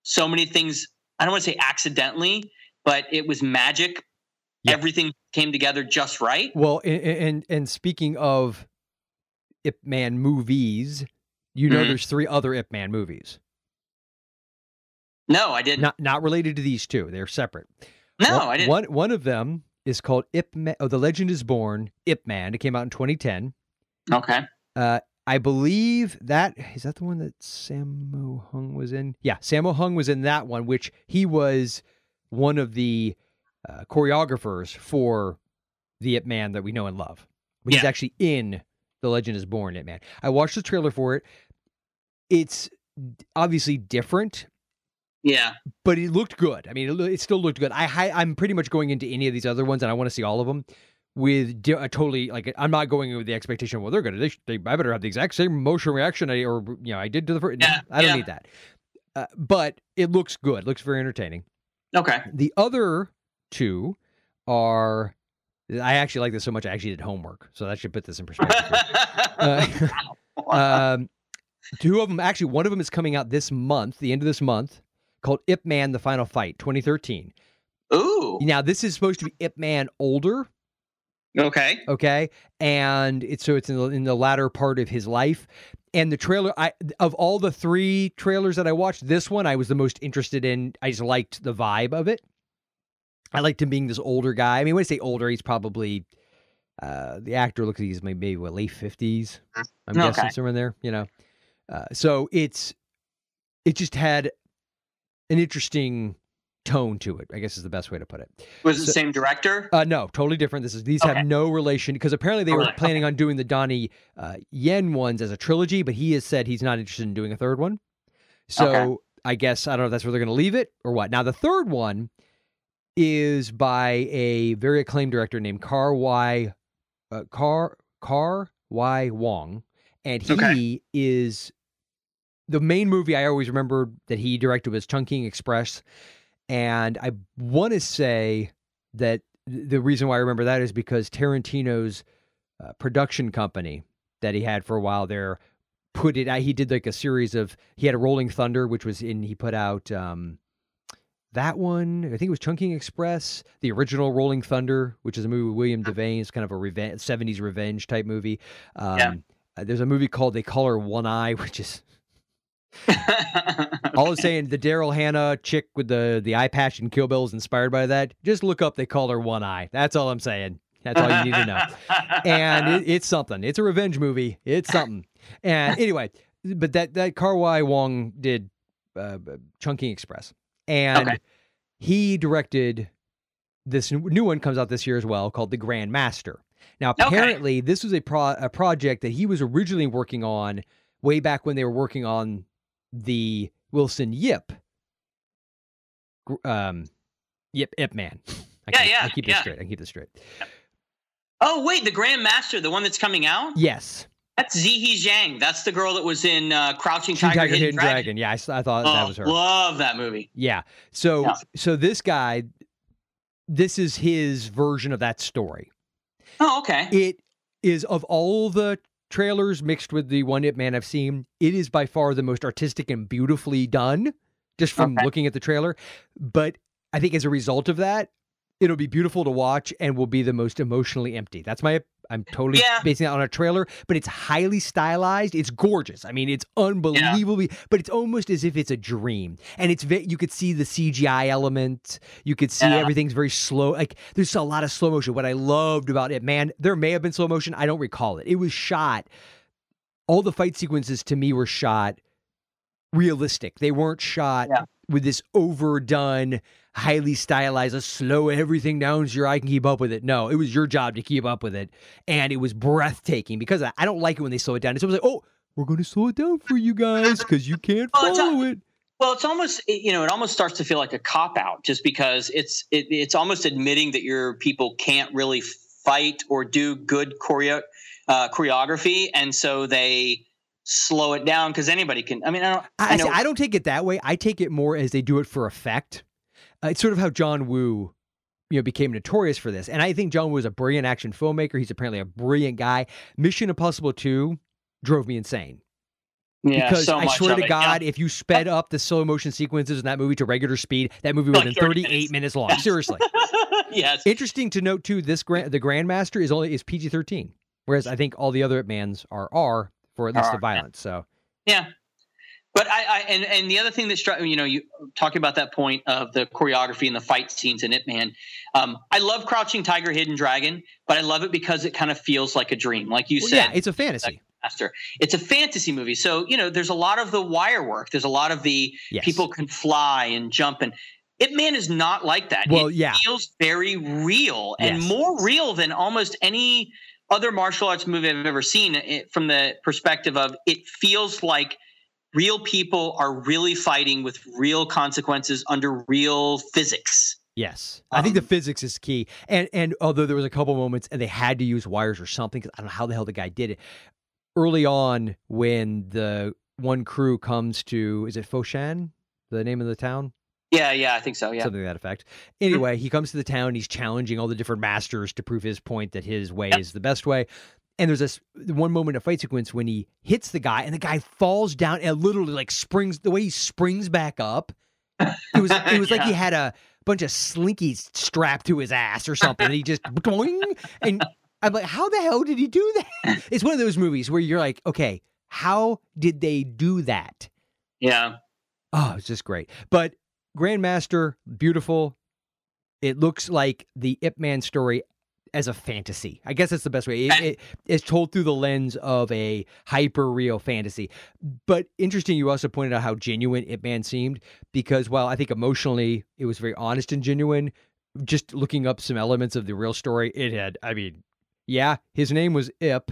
so many things. I don't want to say accidentally, but it was magic. Yeah. Everything came together just right. Well, and and, and speaking of Ip Man movies, you know, Mhm. there's three other Ip Man movies, No, I didn't. not not related to these two. They're separate. no, one, I didn't. One one of them is called Ip Man. Oh, The Legend Is Born. Ip Man. It came out in 2010. Okay. Uh, I believe that is that the one that Sammo Hung was in. Yeah, Sammo Hung was in that one, which he was one of the uh, choreographers for the Ip Man that we know and love. But He's Yeah. actually in The Legend Is Born. Ip Man. I watched the trailer for it. It's obviously different, Yeah. but it looked good. I mean, it, it still looked good. I, I I'm pretty much going into any of these other ones, and I want to see all of them with di- a totally like I'm not going in with the expectation. Well, they're gonna they, they I better have the exact same emotion reaction I or you know I did to the first. Yeah, I don't yeah. need that. Uh, but it looks good. Looks very entertaining. Okay. The other two are. I actually like this so much. I actually did homework, so that should put this in perspective. Uh, um, two of them, actually, one of them is coming out this month, the end of this month, called Ip Man: The Final Fight, 2013. Ooh. Now, this is supposed to be Ip Man older, Okay. okay, and it's so it's in the, in the latter part of his life. And the trailer, I of all the three trailers that I watched, this one I was the most interested in. I just liked the vibe of it. I liked him being this older guy. I mean, when I say older, he's probably uh, the actor looks like he's maybe, maybe what late fifties. I'm Okay. guessing somewhere in there. You know, uh, so it's it just had an interesting tone to it. I guess is the best way to put it. Was it the same director? Uh, no, totally different. This is these Okay. have no relation because apparently they Oh, were planning on doing the Donnie uh, Yen ones as a trilogy, but he has said he's not interested in doing a third one. So Okay. I guess I don't know if that's where they're going to leave it or what. Now the third one is by a very acclaimed director named Car Y uh, Car Car Y Wong, and he Okay. is the main movie I always remember that he directed was Chungking Express, and I want to say that the reason why I remember that is because Tarantino's uh, production company that he had for a while there put it out. He did like a series of he had a Rolling Thunder, which was in he put out um, that one. I think it was Chungking Express, the original Rolling Thunder, which is a movie with William Devane. It's kind of a revenge, seventies revenge type movie. Um, Yeah. uh, there's a movie called They Call Her One Eye, which is all I'm saying. The Daryl Hannah chick with the the eye patch and Kill Bill is inspired by that. Just look up They Call Her One Eye. That's all I'm saying. That's all you need to know and it, it's something. It's a revenge movie. It's something. And anyway, but that that Karwai Wong did uh, Chungking Express, and Okay. he directed this new one comes out this year as well called The Grand Master. Now, Okay. apparently, this was a pro- a project that he was originally working on way back when they were working on the Wilson Yip. Um, Yip Ip Man. I Yeah, keep, yeah, I keep this yeah. straight. I keep this straight. Oh wait, the Grandmaster, the one that's coming out. Yes, That's Ziyi Zhang. That's the girl that was in uh, Crouching Tiger, Tiger, Hidden, Hidden, Dragon. Dragon. Yeah, I thought Oh, that was her. Love that movie. Yeah. So Yeah. so this guy, this is his version of that story. Oh, okay. It is of all the trailers mixed with the one Ip Man I've seen, it is by far the most artistic and beautifully done, just from Okay. looking at the trailer. But I think as a result of that, it'll be beautiful to watch and will be the most emotionally empty. That's my I'm totally Yeah. basing that on a trailer, but it's highly stylized. It's gorgeous. I mean, it's unbelievably, but it's almost as if it's a dream. And it's you could see the CGI element. You could see Yeah. everything's very slow. Like there's a lot of slow motion. What I loved about it, man, there may have been slow motion. I don't recall it. It was shot. All the fight sequences to me were shot realistic. They weren't shot Yeah. with this overdone, highly stylized, let's slow everything down so your eye can keep up with it. No, it was your job to keep up with it. And it was breathtaking because I, I don't like it when they slow it down. It's almost like, oh, we're going to slow it down for you guys because you can't Well, follow it. Well, it's almost you know it almost starts to feel like a cop out just because it's it, it's almost admitting that your people can't really fight or do good choreo uh, choreography, and so they slow it down because anybody can. I mean, I don't. I, I see. I don't take it that way. I take it more as they do it for effect. Uh, it's sort of how John Woo, you know, became notorious for this. And I think John Woo is a brilliant action filmmaker. He's apparently a brilliant guy. Mission Impossible 2 drove me insane. yeah, because so I swear to it, yeah. God, if you sped up the slow motion sequences in that movie to regular speed, that movie would have Like been 38 minutes. minutes, long. Seriously. yes. Interesting to note too, this grand the Grandmaster is only is PG 13, whereas I think all the other Mans are R for at least the R, yeah. violence. So Yeah. But I, I and and the other thing that struck you know you talking about that point of the choreography and the fight scenes in Ip Man, um, I love Crouching Tiger, Hidden Dragon, but I love it because it kind of feels like a dream, like you Well, said. yeah, it's a fantasy. Master. It's a fantasy movie, so you know there's a lot of the wire work. There's a lot of the Yes. people can fly and jump, and Ip Man is not like that. Well, it yeah. feels very real and more real than almost any other martial arts movie I've ever seen. It, from the perspective of it feels like real people are really fighting with real consequences under real physics. Yes, I think the Um, physics is key. And and although there was a couple moments and they had to use wires or something, 'cause I don't know how the hell the guy did it. Early on, when the one crew comes to, is it Foshan, the name of the town? Yeah, yeah, I think so. Yeah. something to that effect. Anyway, he comes to the town. He's challenging all the different masters to prove his point that his way Yep. is the best way. And there's this one moment of fight sequence when he hits the guy, and the guy falls down and literally like springs. The way he springs back up, it was it was like he had a bunch of slinkies strapped to his ass or something. and he just boing, and I'm like, how the hell did he do that? It's one of those movies where you're like, okay, how did they do that? yeah. Oh, it's just great. But Grandmaster, beautiful. It looks like the Ip Man story as a fantasy. I guess that's the best way. It, it- it's told through the lens of a hyper real fantasy. But interesting, you also pointed out how genuine Ip Man seemed because while I think emotionally it was very honest and genuine, just looking up some elements of the real story, it had, I mean, yeah, his name was Ip.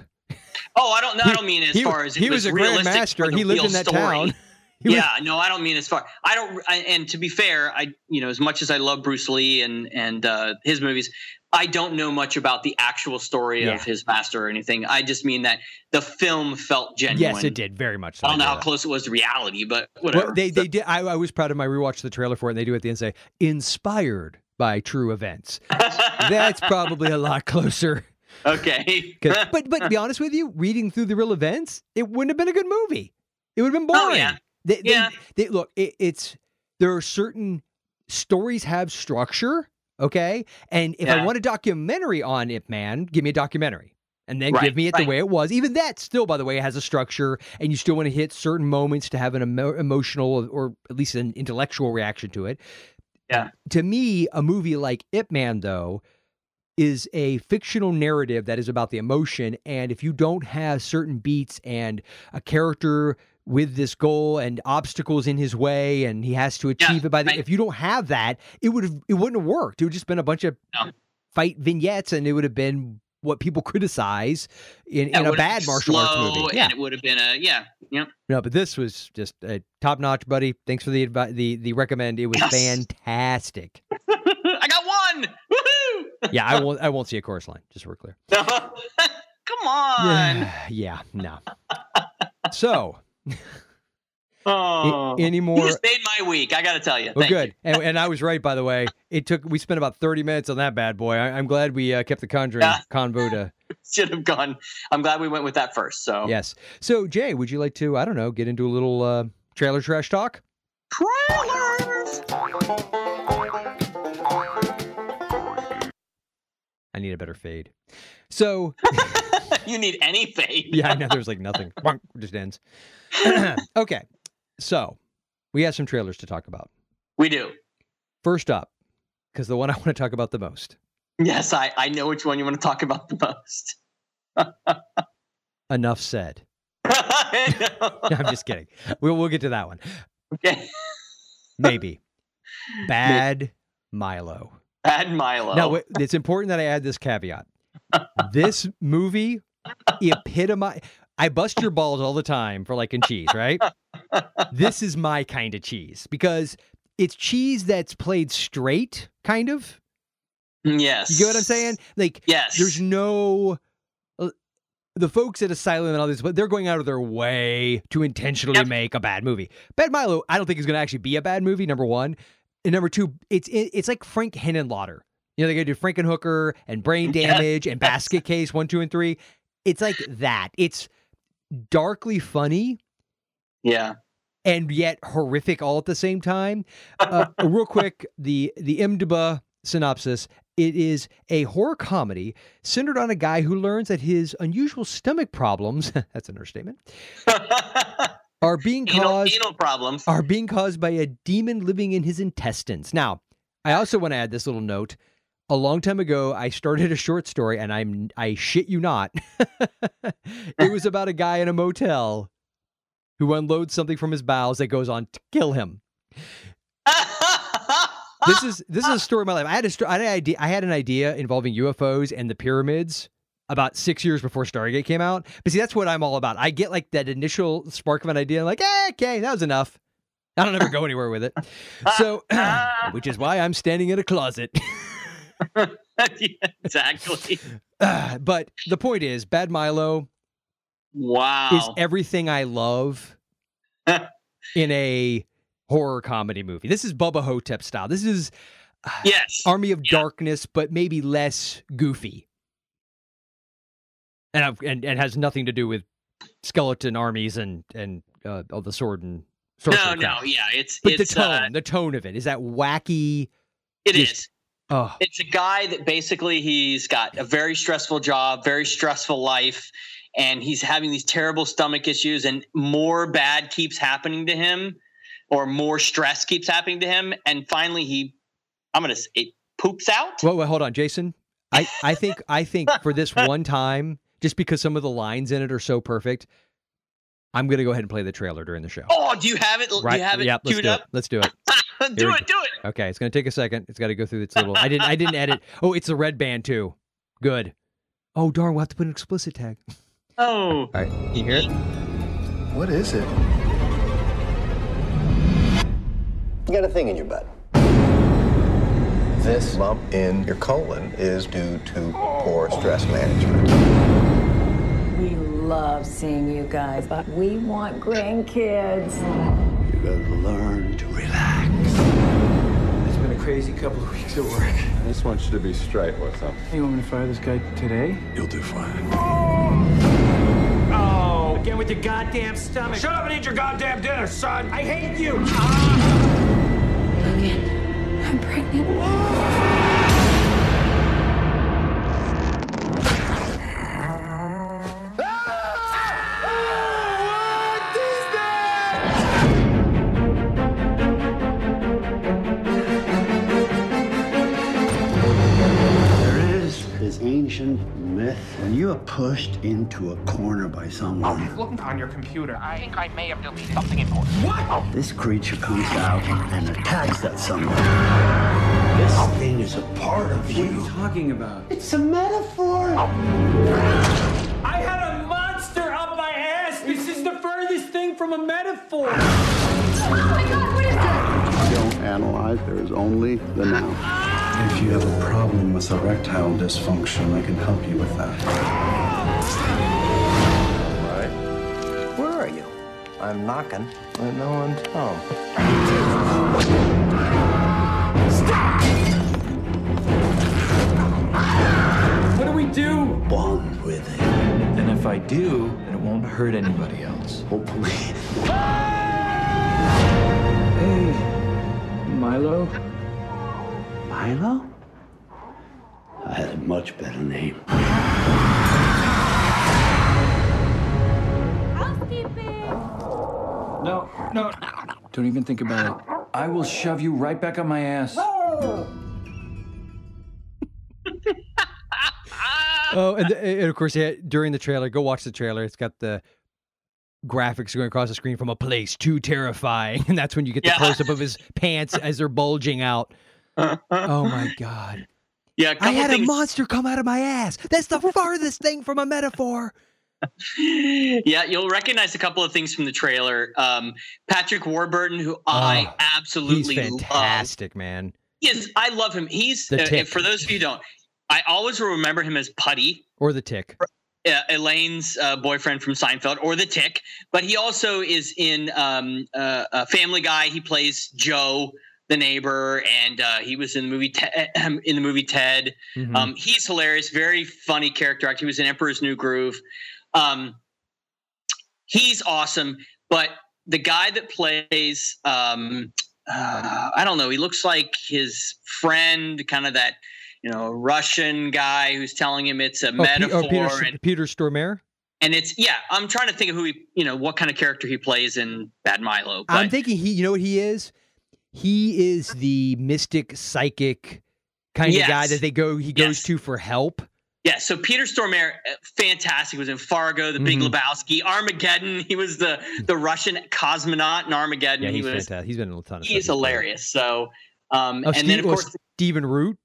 Oh, I don't. I don't mean as he, far as it he was, a realistic grandmaster. for the He lived in that story. town. He was- yeah, no, I don't mean as far. I don't. I, and to be fair, I you know as much as I love Bruce Lee and and uh, his movies, I don't know much about the actual story Yeah. of his master or anything. I just mean that the film felt genuine. Yes, it did very much. So I don't know how that. close it was to reality, but whatever. Well, they they did. I, I was proud of my rewatch the trailer for it. and They do at the end say inspired by true events. That's probably a lot closer. Okay. but but to be honest with you, reading through the real events, it wouldn't have been a good movie. It would have been Oh, boring. yeah. They, they- Yeah. they- look, it, it's there are certain stories have structure. Okay, and if I want a documentary on Ip Man, give me a documentary. And then Right, give me it the way it was. Even that, still, by the way, has a structure, and you still want to hit certain moments to have an emo- emotional or at least an intellectual reaction to it. Yeah. To me, a movie like Ip Man, though, is a fictional narrative that is about the emotion. And if you don't have certain beats and a character with this goal and obstacles in his way, and he has to achieve it by the, right. if you don't have that, it would have it wouldn't have worked. It would just been a bunch of No. fight vignettes, and it would have been what people criticize in, Yeah, in a bad martial arts movie. Yeah, and it would have been a yeah, yeah. no, but this was just a top notch, buddy. Thanks for the advi- the the recommend. It was Yes. fantastic. I got one. Woohoo! yeah, I won't. I won't see a chorus line. Just so we're clear. Come on. Yeah, yeah, no. So, Oh. any You just made my week. I got to tell you. Well, good. And, and I was right, by the way. It took. We spent about thirty minutes on that bad boy. I, I'm glad we uh, kept the Conjuring Yeah. convo to. Should have gone. I'm glad we went with that first. So yes. So, Jay, would you like to? I don't know. Get into a little uh, trailer trash talk. trailers. I need a better fade. So, you need any fade. yeah, I know there's like nothing. Just ends. okay, so we have some trailers to talk about. We do. First up, because the one I want to talk about the most. Yes, I, I know which one you want to talk about the most. Enough said. I'm just kidding. We'll we'll get to that one. okay. Maybe. Bad Milo. Bad Milo. Now, it's important that I add this caveat. This movie epitomize. I bust your balls all the time for like liking cheese, right? This is my kind of cheese because it's cheese that's played straight, kind of. yes. You get what I'm saying? Like, Yes. there's no. uh, The folks at Asylum and all this, but they're going out of their way to intentionally Yep. make a bad movie. Bad Milo, I don't think is going to actually be a bad movie. Number one, and number two, it's it, it's like Frank Henenlotter. You know, they got to do Frankenhooker and Brain Yes. Damage and Basket Case one, two, and three. It's like that. It's darkly funny yeah. and yet horrific all at the same time. Uh, real quick, the the IMDb synopsis. It is a horror comedy centered on a guy who learns that his unusual stomach problems, that's an understatement, are being anal, caused anal problems. are being caused by a demon living in his intestines. Now, I also want to add this little note. A long time ago, I started a short story, and I'm I shit you not. it was about a guy in a motel who unloads something from his bowels that goes on to kill him. This is this is a story of my life. I had a sto- I had an idea. I had an idea involving UFOs and the pyramids about six years before Stargate came out. But see, that's what I'm all about. I get like that initial spark of an idea, like, eh, okay, that was enough. I don't ever go anywhere with it. So, which is why I'm standing in a closet. Yeah, exactly. Uh, but the point is, Bad Milo Wow. is everything I love in a horror comedy movie. This is Bubba Ho-Tep style. This is uh, yes. Army of Yeah. Darkness, but maybe less goofy. And, I've, and and has nothing to do with skeleton armies and and uh, all the sword and No, sorcery no, crap. yeah, it's But it's the tone, uh, the tone of it is that wacky. it is. Oh, It's a guy that basically he's got a very stressful job, very stressful life, and he's having these terrible stomach issues, and more bad keeps happening to him, or more stress keeps happening to him, and finally he, I'm gonna say, it poops out. well, well, hold on, Jason. I I think I think for this one time, just because some of the lines in it are so perfect, I'm gonna go ahead and play the trailer during the show. Oh, do you have it? Do right? you have it yeah, let's do up? it. Let's do it. do we it, do it. Okay, it's gonna take a second. It's got to go through its little. I didn't. I didn't edit. Oh, it's a red band too. Good. Oh darn, we'll have to put an explicit tag. Oh, All right. You hear it? What is it? You got a thing in your butt. This lump in your colon is due to poor stress management. We love seeing you guys, but we want grandkids. You gotta learn to relax. It's been a crazy couple of weeks at work. I just want you to be straight. What's up? You want me to fire this guy today? You'll do fine. Oh, again with your goddamn stomach. Shut up and eat your goddamn dinner, son. I hate you. Ah. I'm pregnant. There this myth when you are pushed into a corner by someone, Looking on your computer, I think I may have deleted something important. What? this creature comes out and attacks that someone. This thing is a part of you. What are you talking about? It's a metaphor. I had a monster up my ass. This is the furthest thing from a metaphor. Oh my god, what is that? Don't analyze. There is only the now. If you have a problem with erectile dysfunction, I can help you with that. Where are you? I'm knocking, but no one's home. Stop! What do we do? Bond with it. And if I do, then it won't hurt anybody else. Hopefully. Ah! Milo? I had a much better name. No, no. Don't even think about it. I will shove you right back on my ass. Oh, and, the, and of course, yeah, during the trailer, go watch the trailer. It's got the graphics going across the screen from a place too terrifying, and that's when you get the Yeah. close up of his pants as they're bulging out. Oh my god! Yeah, I had a monster come out of my ass. That's the farthest thing from a metaphor. yeah, you'll recognize a couple of things from the trailer. Um, Patrick Warburton, who I Oh, absolutely He's love. fantastic, man. Yes, I love him. He's uh, for those of you who don't, I always remember him as Puddy, Or the tick. uh, Elaine's uh, boyfriend from Seinfeld, or the Tick. But he also is in um, uh, Family Guy. He plays Joe, the neighbor, and uh, he was in the movie Te- in the movie Ted. Mhm. Um, he's hilarious, very funny character actor. He was in Emperor's New Groove. Um, he's awesome, but the guy that plays, um, uh, I don't know, he looks like his friend, kind of that, you know, Russian guy who's telling him it's a Oh, metaphor. oh, Peter, and, Peter Stormare. and it's, yeah, I'm trying to think of who he, you know, what kind of character he plays in Bad Milo. But I'm thinking he. You know what he is? He is the mystic, psychic kind of guy that they go. He goes Yes. to for help. Yeah, so Peter Stormare, uh, fantastic. Was in Fargo, The Big Mhm. Lebowski, Armageddon. He was the the Russian cosmonaut in Armageddon. Yeah, he he's was fantastic. He's been in a ton of. Stuff. He's hilarious. So, um, Oh, and then of well, course, Stephen Root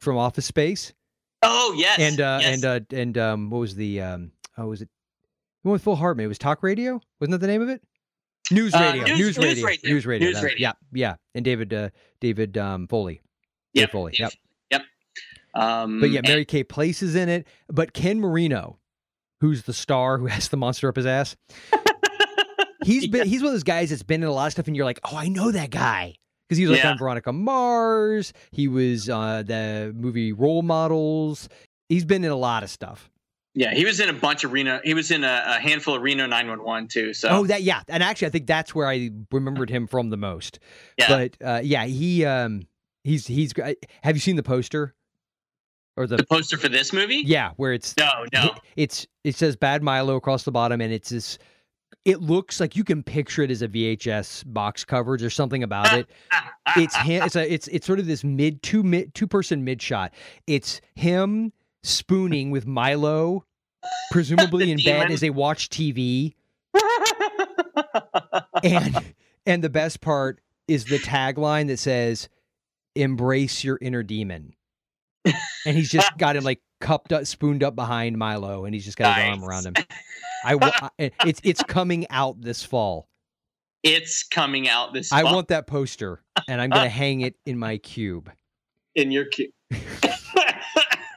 from Office Space, oh yes, and uh, yes. and uh, and um, what was the um, oh, was it the one with Phil Hartman? It was Talk Radio, wasn't that the name of it? News Uh, Radio, News- News News Radio, Radio, News Radio, News Radio. Yeah, yeah, and David uh, David um, Foley, Dave Yep, Foley, yep. yep. Um, But yeah, and- Mary Kay Place is in it. But Ken Marino, who's the star who has the monster up his ass, he's been he's one of those guys that's been in a lot of stuff, and you're like, oh, I know that guy because he was like Yeah. on Veronica Mars. He was uh, the movie Role Models. He's been in a lot of stuff. Yeah, he was in a bunch of Reno. He was in a, a handful of Reno 911 too. So Oh, that yeah, and actually, I think that's where I remembered him from the most. yeah, But uh, yeah, he um he's he's. Have you seen the poster or the the poster for this movie. yeah where it's No, no. it's it says bad Milo across the bottom, and it's this. It looks like you can picture it as a VHS box cover. or something about it. It's him. It's a. It's it's sort of this mid two mid two person mid shot. It's him spooning with Milo, presumably in bed as they watch TV. and and the best part is the tagline that says "Embrace your inner demon," and he's just got him like cupped up, spooned up behind Milo, and he's just got his arm around him. I I- it's it's coming out this fall. it's coming out this. I fall want that poster, and I'm gonna hang it in my cube. in your queue.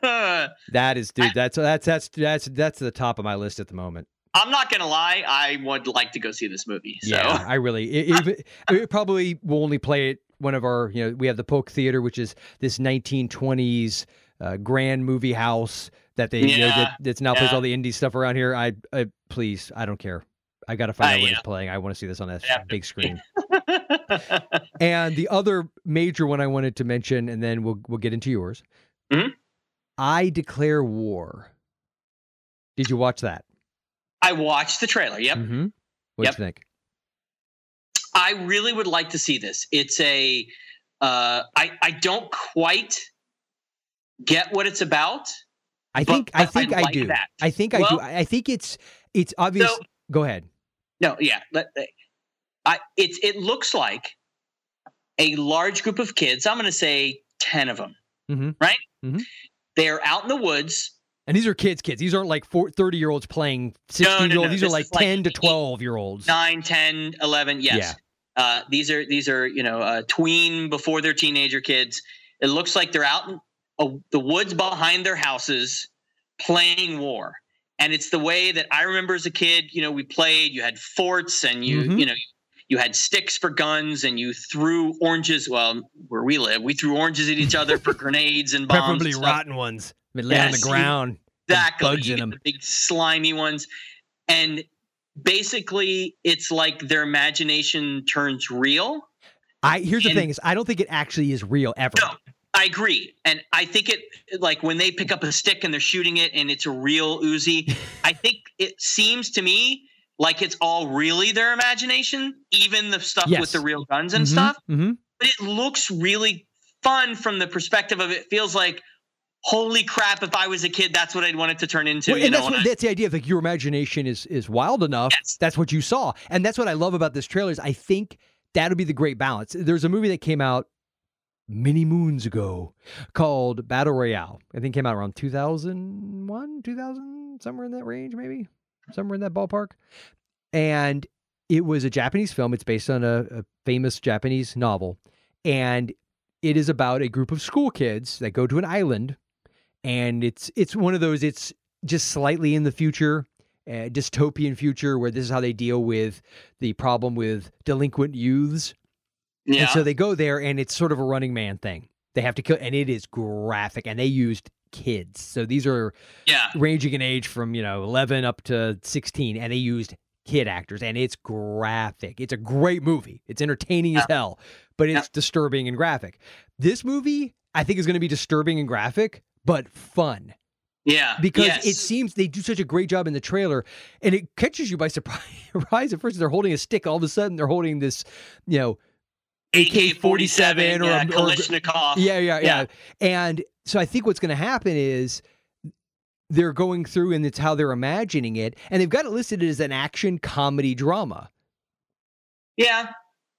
That is, dude. That's that's that's that's that's the top of my list at the moment. I'm not gonna lie. I would like to go see this movie. So Yeah, I really. It, it, it probably will only play it one of our. You know, we have the Polk Theater, which is this 1920s uh, grand movie house that they you know, Yeah, that, that's now plays all the indie stuff around here. I, I please, I don't care. I got to find Uh, out when yeah. it's playing. I want to see this on a Yeah. big screen. and the other major one I wanted to mention, and then we'll we'll get into yours. Mhm. I declare war. Did you watch that? I watched the trailer. Yep. Mm-hmm. What Yep. do you think? I really would like to see this. It's a. Uh, I I don't quite get what it's about. I think I think I I, like do. that. I think I Well- do. I think it's it's obvious. So- Go ahead. No, yeah. Let, I it's it looks like a large group of kids. I'm going to say ten of them. Mhm. Right. Mhm. They're out in the woods. And these are kids, kids. These aren't like 30 year olds playing 16 year no, olds. These are like is like 10 to 12 year olds. 9 10 11 yes Yeah. uh, these are these are you know uh, tween before they're teenager kids It looks like they're out in uh, the woods behind their houses playing war. And it's the way that I remember as a kid, you know, we played, you had forts and you, Mhm. you know, you had sticks for guns and you threw oranges. Well, where we live, we threw oranges at each other for grenades and bombs. Preferably and rotten ones. They lay on the ground. Exactly. Bugs in them. The big slimy ones. And basically it's like their imagination turns real. I here's the thing is I don't think it actually is real ever. No, I agree. And I think it like when they pick up a stick and they're shooting it and it's a real Uzi, I think it seems to me like it's all really their imagination, even the stuff Yes. with the real guns and Mhm, stuff. mhm. But it looks really fun from the perspective of it feels like holy crap if I was a kid that's what I'd want it to turn into, Well, you and know. that's, what, I- that's the idea of like your imagination is is wild enough. That's what you saw, and that's what I love about this trailer. Is I think that'll be the great balance. There's a movie that came out many moons ago called Battle Royale. I think it came out around 2001, 2000, somewhere in that range, maybe somewhere in that ballpark. And it was a Japanese film. It's based on a, a famous Japanese novel, and it is about a group of school kids that go to an island and it's it's one of those it's just slightly in the future a dystopian future where this is how they deal with the problem with delinquent youths yeah. and so they go there and it's sort of a running man thing they have to kill and it is graphic and they used kids so these are yeah. ranging in age from you know 11 up to 16 and they used kid actors and it's graphic it's a great movie it's entertaining as hell but it's disturbing and graphic this movie i think is going to be disturbing and graphic but fun Yeah. because yes. it seems they do such a great job in the trailer and it catches you by surprise at first they're holding a stick all of a sudden they're holding this you know AK-47 or yeah, a- or Kalashnikov. yeah, yeah, yeah, Yeah. And so I think what's going to happen is they're going through and it's how they're imagining it. And they've got it listed as an action comedy drama. Yeah.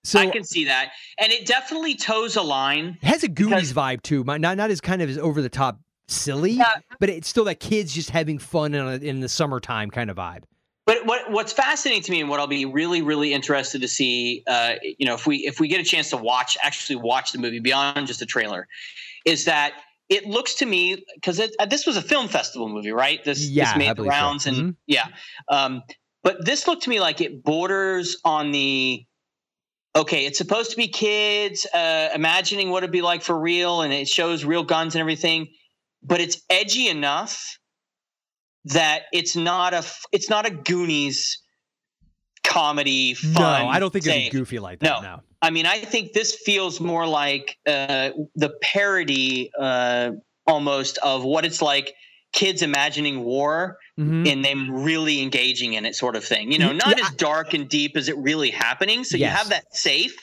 So I can see that. And it definitely toes a line. has a Goonies vibe too. Not, not as kind of as over the top silly, but it's still that kids just having fun in, a, in the summertime kind of vibe. But what what's fascinating to me and what I'll be really really interested to see, uh, you know, if we if we get a chance to watch actually watch the movie beyond just the trailer, is that it looks to me because uh, this was a film festival movie, right? This Yeah, this made the believe so. rounds and Mhm. yeah, um, but this looked to me like it borders on the. Okay, it's supposed to be kids uh, imagining what it'd be like for real, and it shows real guns and everything, but it's edgy enough that it's not a it's not a Goonies comedy fun. no, I don't think it's goofy like that. No. no. I mean, I think this feels more like uh, the parody uh, almost of what it's like kids imagining war Mhm. and them really engaging in it, sort of thing. You know, not yeah, as dark and deep as it really happening. So you have that safe.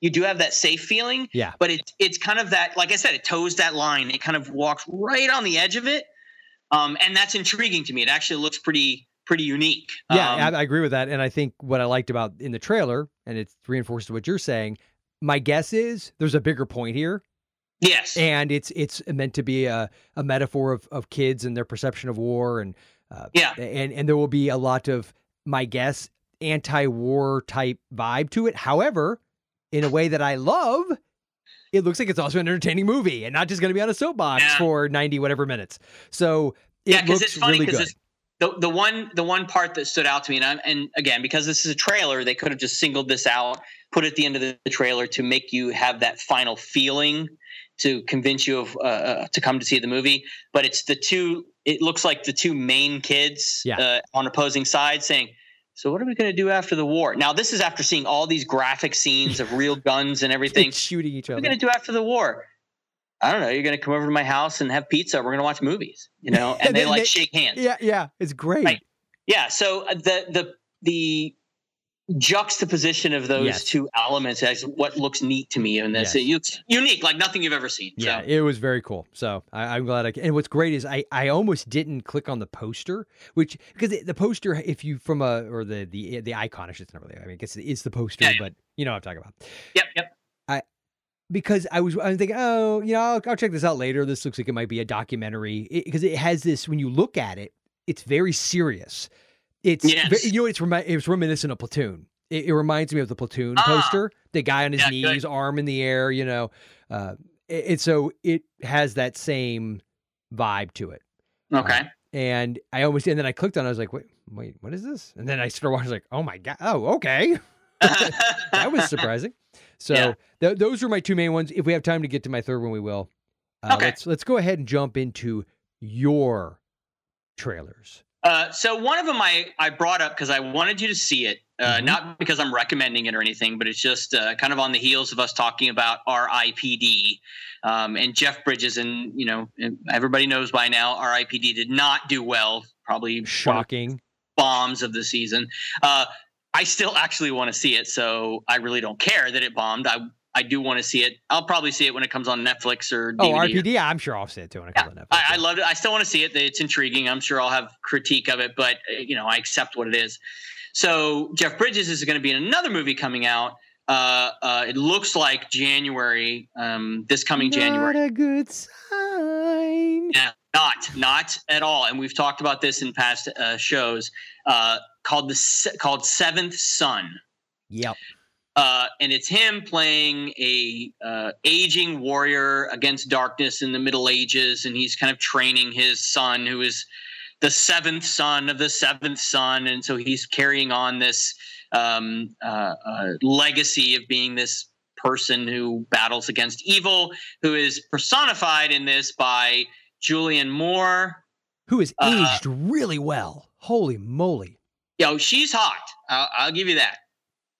You do have that safe feeling, Yeah. but it's it's kind of that, like I said, it toes that line. It kind of walks right on the edge of it, um, and that's intriguing to me. It actually looks pretty pretty unique. Yeah, Um, I, I agree with that. And I think what I liked about in the trailer, and it's reinforced what you're saying, my guess is there's a bigger point here. yes, and it's it's meant to be a, a metaphor of, of kids and their perception of war and uh, Yeah. and and there will be a lot of my guess anti-war type vibe to it however in a way that i love it looks like it's also an entertaining movie and not just going to be on a soapbox Yeah. for 90 whatever minutes so it yeah, looks it's funny really because good it's the the one the one part that stood out to me, and I'm, and again because this is a trailer, they could have just singled this out, put it at the end of the, trailer to make you have that final feeling to convince you of uh, uh, to come to see the movie. But it's the two. It looks like the two main kids Yeah. uh, on opposing sides saying. So what are we going to do after the war? Now this is after seeing all these graphic scenes of real guns and everything. shooting each other. What are we going to do after the war? I don't know. You're going to come over to my house and have pizza. We're going to watch movies, you know, and they then like they- shake hands. yeah yeah it's great Right. Yeah. So uh, the the the juxtaposition of those Yes. two elements as what looks neat to me in this. Yes. Unique, like nothing you've ever seen. Yeah, So it was very cool. So I, I'm glad. I, and what's great is I, I almost didn't click on the poster, which because the, poster, if you from a or the the the icon, I should not really. I mean, I guess it is the poster, Yeah, yeah. but you know what I'm talking about. yep, yep. Because I was I was thinking, oh, you know, I'll, I'll check this out later. This looks like it might be a documentary because it, has this. When you look at it, it's very serious. It's Yes. you know it's remi- it's reminiscent of Platoon. It, it reminds me of the Platoon Ah. poster. The guy on his Yeah, good. knees, arm in the air. You know, uh, it so it has that same vibe to it. Okay. Uh, and I almost and then I clicked on. it, I was like, wait, wait, what is this? And then I started watching. I was Like, oh my god, oh okay, that was surprising. So Yeah. th- those are my two main ones. If we have time to get to my third one, we will. Uh, Okay. Let's let's go ahead and jump into your trailers. Uh, so one of them I, I brought up because I wanted you to see it, uh, Mhm. not because I'm recommending it or anything, but it's just uh, kind of on the heels of us talking about RIPD um, and Jeff Bridges, and you know everybody knows by now RIPD did not do well, probably Shocking. bombs of the season. Uh, I still actually want to see it, so I really don't care that it bombed. I I do want to see it. I'll probably see it when it comes on Netflix or Oh, DVD. RPD. Yeah, I'm sure I'll see it too when it comes on Netflix. I, I loved it. I still want to see it. It's intriguing. I'm sure I'll have critique of it, but uh, you know, I accept what it is. So Jeff Bridges is going to be in another movie coming out. Uh, uh, it looks like January, um, this coming January. Not a good sign. Yeah, not, not at all. And we've talked about this in past uh, shows. Called the called Seventh Son. Yep. Uh, and it's him playing a uh, aging warrior against darkness in the Middle Ages, and he's kind of training his son, who is the seventh son of the seventh son, and so he's carrying on this um, uh, uh, legacy of being this person who battles against evil, who is personified in this by Julianne Moore. who is Uh, aged really well. Holy moly. Yo, she's hot. I'll, I'll give you that.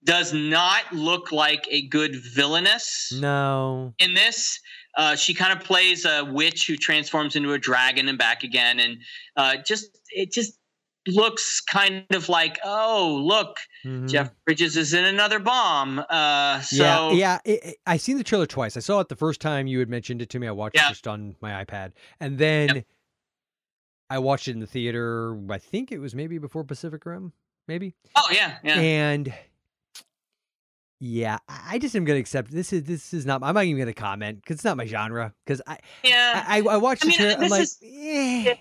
Does not look like a good villainess No. in this. Uh, she kind of plays a witch who transforms into a dragon and back again, and uh, just it just looks kind of like, oh, look, Mhm. Jeff Bridges is in another bomb. Uh, so yeah, yeah. It, it- I seen the trailer twice. I saw it the first time you had mentioned it to me. I watched Yeah. it just on my iPad, and then I watched it in the theater. I think it was maybe before Pacific Rim, maybe. oh yeah, yeah. And yeah, I I just am gonna accept this is this is not. I'm not even gonna comment because it's not my genre. Because I, yeah. I I watched I the mean, trailer. I'm like, is- eh.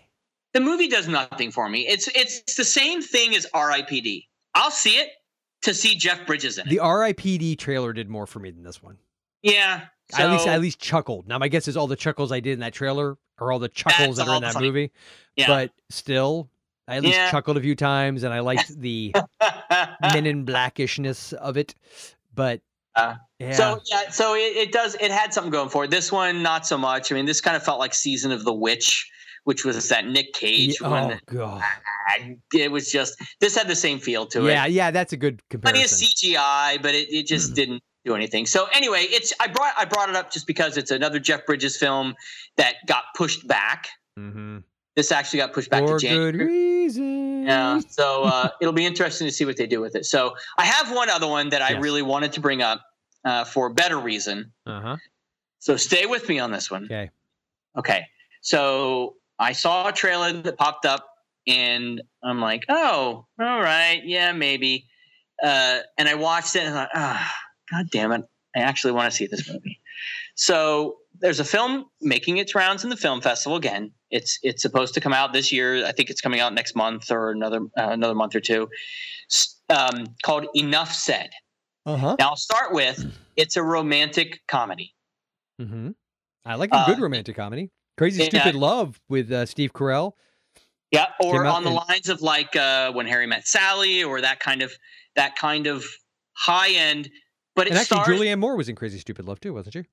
the movie does nothing for me. It's it's the same thing as R.I.P.D. I'll see it to see Jeff Bridges in it. the R.I.P.D. trailer did more for me than this one. yeah, I at least I at least chuckled. Now my guess is all the chuckles I did in that trailer are all the chuckles That's that are in that funny. movie. yeah. But still, I at least Yeah. chuckled a few times, and I liked the Men in Blackishness of it. But Uh, yeah, So yeah, so it, it does. It had something going for it. This one, not so much. I mean, this kind of felt like Season of the Witch, which was that Nick Cage oh one. god, I- It was just this had the same feel to yeah, it. yeah, yeah, that's a good comparison. Plenty of. CGI, but it, it just didn't do anything. So anyway, it's I brought I brought it up just because it's another Jeff Bridges film that got pushed back. hmm This actually got pushed back For to good January. reason. Yeah, so uh, it'll be interesting to see what they do with it. So I have one other one that I Yes. really wanted to bring up uh, for a better reason. Uh huh. So stay with me on this one. Okay. Okay. So I saw a trailer that popped up and I'm like, oh, all right. Yeah, maybe. Uh, and I watched it and I thought, ah, God damn it. I actually want to see this movie. So there's a film making its rounds in the film festival again. It's it's supposed to come out this year. I think it's coming out next month or another uh, another month or two. Um, called Enough Said. Uh huh. Now I'll start with it's a romantic comedy. hmm I like a good Uh, romantic comedy. Crazy yeah. Stupid Love with uh, Steve Carell. Yeah, or on the in- lines of like uh, when Harry met Sally, or that kind of that kind of high end. But And actually, stars. Julianne Moore was in Crazy Stupid Love too, wasn't she?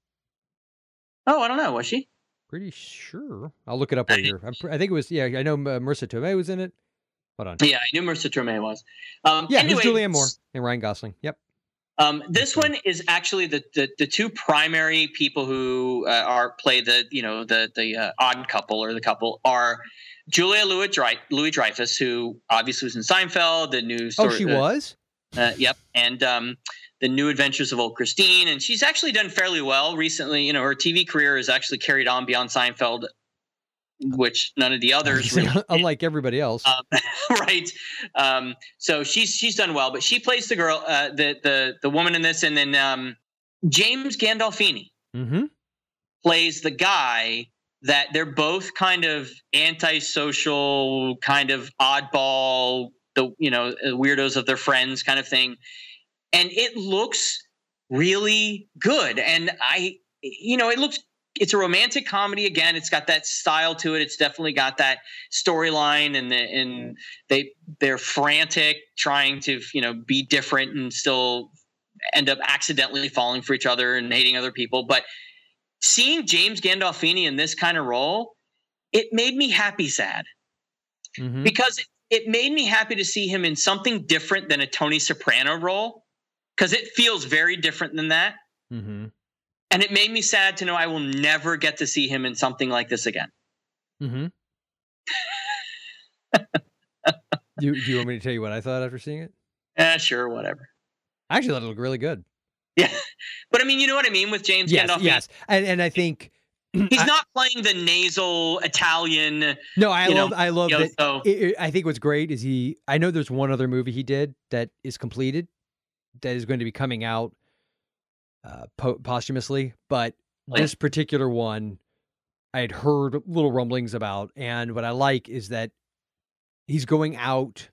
oh, I don't know. Was she? Pretty sure. I'll look it up later. Pr- I think it was. Yeah, I know uh, Marisa Tomei was in it. Hold on. Yeah, I knew Marisa Tomei was. Um, Yeah, anyway, it was Julianne Moore and Ryan Gosling. Yep. Um, this one is actually the, the the two primary people who uh, are play the you know the the uh, odd couple or the couple are Julia Louis Louis Dreyfus, who obviously was in Seinfeld, the new Oh, she uh, was. Uh, yep, and um, the New Adventures of Old Christine, and she's actually done fairly well recently. You know, her TV career has actually carried on beyond Seinfeld, which none of the others really. Unlike everybody else. Um, right. Um, so she's she's done well, but she plays the girl, uh, the the the woman in this, and then um, James Gandolfini mm-hmm. plays the guy that they're both kind of antisocial, kind of oddball, the you know uh, weirdos of their friends kind of thing, and it looks really good. And I, you know, it looks it's a romantic comedy again. It's got that style to it. It's definitely got that storyline, and the, and they they're frantic trying to you know be different and still end up accidentally falling for each other and hating other people. But seeing James Gandolfini in this kind of role, it made me happy sad Mhm. because it made me happy to see him in something different than a Tony Soprano role because it feels very different than that. Mm-hmm. And it made me sad to know I will never get to see him in something like this again. Mm-hmm. do, do you want me to tell you what I thought after seeing it? Eh, sure, whatever. I actually thought it looked really good. Yeah, but I mean, you know what I mean with James Yes, Gandolfini. yes, and and I think He's I- not playing the nasal Italian. No, I you know, love I love you know, so- it- I think what's great is he. I know there's one other movie he did that is completed, that is going to be coming out uh, po- posthumously, but Oh, yeah. this particular one, I had heard little rumblings about, and what I like is that he's going out,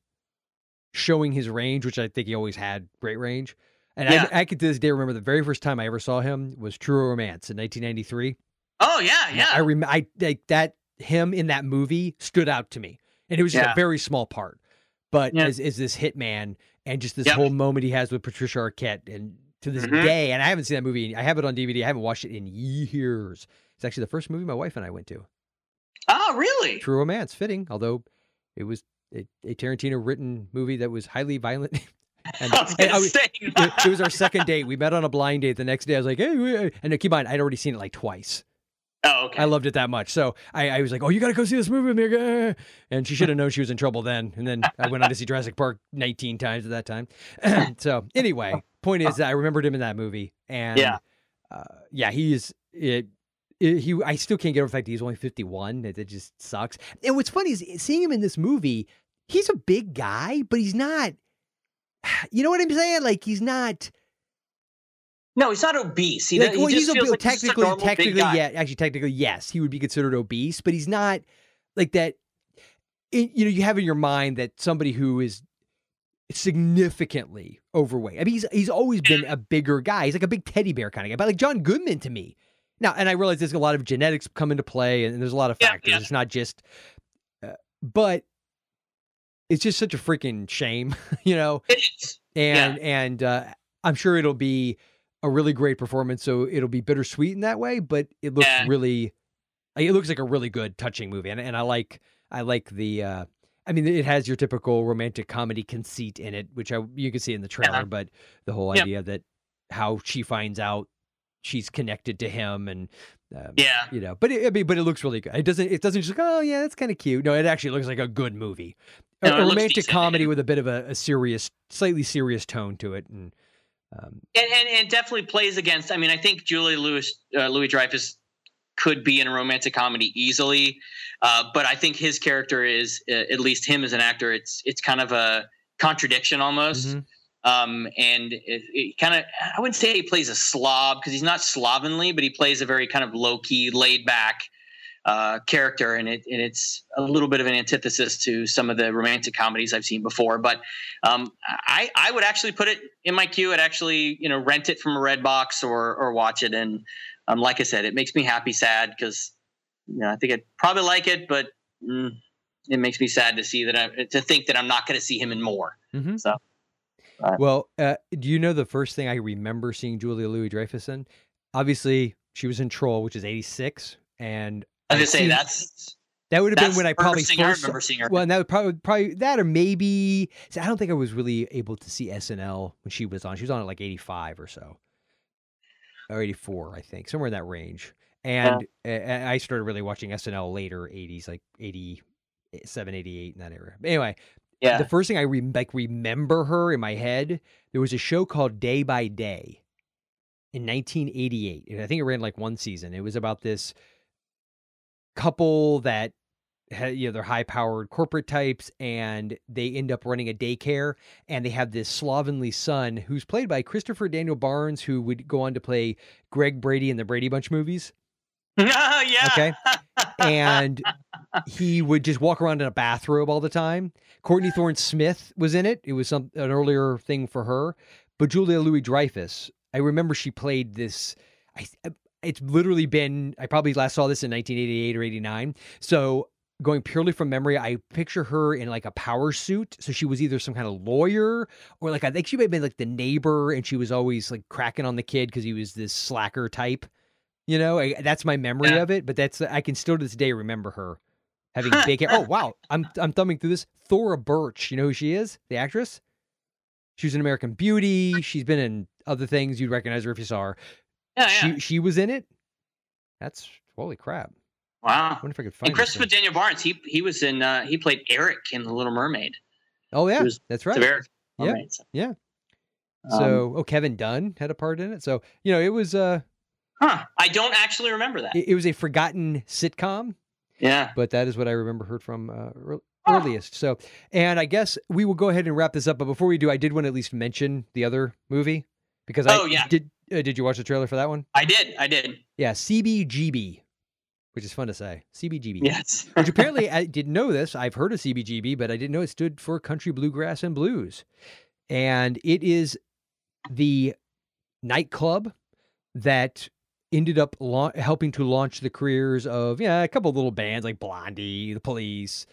showing his range, which I think he always had great range. And Yeah. I, I could to this day remember the very first time I ever saw him was True Romance in 1993. Oh yeah, yeah. I remember I like that him in that movie stood out to me, and it was just Yeah. a very small part, but Yeah. as is this hitman and just this Yep. whole moment he has with Patricia Arquette, and to this Mhm. day, and I haven't seen that movie. I have it on DVD. I haven't watched it in years. It's actually the first movie my wife and I went to. oh really? True Romance, fitting, although it was a, a Tarantino written movie that was highly violent. And, I was and I was- it, it was our second date. We met on a blind date. The next day, I was like, "Hey," and keep in mind, I'd already seen it like twice. Oh okay. I loved it that much. So I, I was like, "Oh, you got to go see this movie with me." again." And she should have known she was in trouble then. And then I went on to see Jurassic Park 19 times at that time. so anyway, point is that I remembered him in that movie, and Yeah. uh, yeah, he is. It, it- he, I still can't get over the fact that he's only 51. It, it just sucks. And what's funny is seeing him in this movie. He's a big guy, but he's not. You know what I'm saying? Like he's not. No, he's not obese. He, like, he well, just he's a, like he's technically, big technically, guy. yeah, actually, technically, yes, he would be considered obese, but he's not like that. it- you know, you have in your mind that somebody who is significantly overweight. I mean, he's he's always been a bigger guy. He's like a big teddy bear kind of guy, but like John Goodman to me. Now, and I realize there's a lot of genetics come into play, and there's a lot of factors. yeah. It's not just, uh, but it's just such a freaking shame, you know It is. and and uh, I'm sure it'll be a really great performance. So it'll be bittersweet in that way, but it looks Yeah. really, it looks like a really good, touching movie, and and I like I like the. Uh, I mean, it has your typical romantic comedy conceit in it, which I you can see in the trailer. Yeah. But the whole Yep. idea that how she finds out she's connected to him, and um, Yeah. you know, but it, I mean, but it looks really good. It doesn't. It doesn't just like, oh yeah, that's kind of cute. No, it actually looks like a good movie, a, No, a looks romantic decent. comedy with a bit of a, a serious, slightly serious tone to it, and um, and, and and definitely plays against. I mean, I think Julie Louis uh, Louis Dreyfus, could be in a romantic comedy easily, uh, but I think his character is, uh, at least him as an actor, it's it's kind of a contradiction almost. Mhm. Um, and it, it kind of, I wouldn't say he plays a slob because he's not slovenly, but he plays a very kind of low key, laid back uh, character, and it and it's a little bit of an antithesis to some of the romantic comedies I've seen before. But um, I I would actually put it in my queue. I'd actually you know rent it from a red box or or watch it. And um, like I said, it makes me happy, sad because you know I think I'd probably like it, but mm, it makes me sad to see that I to think that I'm not going to see him in more. Mm-hmm. So Well, uh, do you know the first thing I remember seeing Julia Louis Dreyfus in? Obviously, she was in Troll, which is '86, and I was gonna say that's that would have been when I the first probably I remember seeing her. Well, and that would probably probably that or maybe see, I don't think I was really able to see SNL when she was on. She was on at like '85 or so, or '84, I think, somewhere in that range. And uh, I started really watching SNL later '80s, like '87, '88 in that era. But anyway, yeah. the first thing I re- like remember her in my head, there was a show called Day by Day in 1988, and I think it ran like one season. It was about this couple that had, you know, they're high-powered corporate types, and they end up running a daycare, and they have this slovenly son who's played by Christopher Daniel Barnes, who would go on to play Greg Brady in the Brady Bunch movies. oh yeah. Okay. and he would just walk around in a bathrobe all the time. Courtney Thorne Smith was in it. It was some an earlier thing for her, but Julia Louis Dreyfus. I remember she played this. I it's literally been I probably last saw this in 1988 or 89. So going purely from memory, I picture her in like a power suit. So she was either some kind of lawyer or like I think she may have been like the neighbor, and she was always like cracking on the kid because he was this slacker type. You know, I, that's my memory Yeah. of it. But that's I can still to this day remember her having big hair. Oh wow, I'm I'm thumbing through this. Thora Birch, you know who she is? The actress. She was in American Beauty. She's been in other things. You'd recognize her if you saw her. Yeah, yeah. She she was in it. That's holy crap. wow. I wonder if I could find And Christopher. Daniel Barnes, he he was in uh, he played Eric in The Little Mermaid. Oh yeah, that's right. Eric Yeah. So. Yeah. Um, So oh, Kevin Dunn had a part in it. So you know it was uh Huh. I don't actually remember that. it, it was a forgotten sitcom, Yeah. but that is what I remember heard from uh, ear- earliest. So and I guess we will go ahead and wrap this up. But before we do, I did want to at least mention the other movie because I Oh, yeah. did. Uh, did you watch the trailer for that one? I did. I did. Yeah, CBGB, which is fun to say. CBGB. Yes. which apparently I didn't know this. I've heard of CBGB, but I didn't know it stood for Country Bluegrass and Blues. And it is the nightclub that ended up lau- helping to launch the careers of yeah a couple of little bands like Blondie, the Police,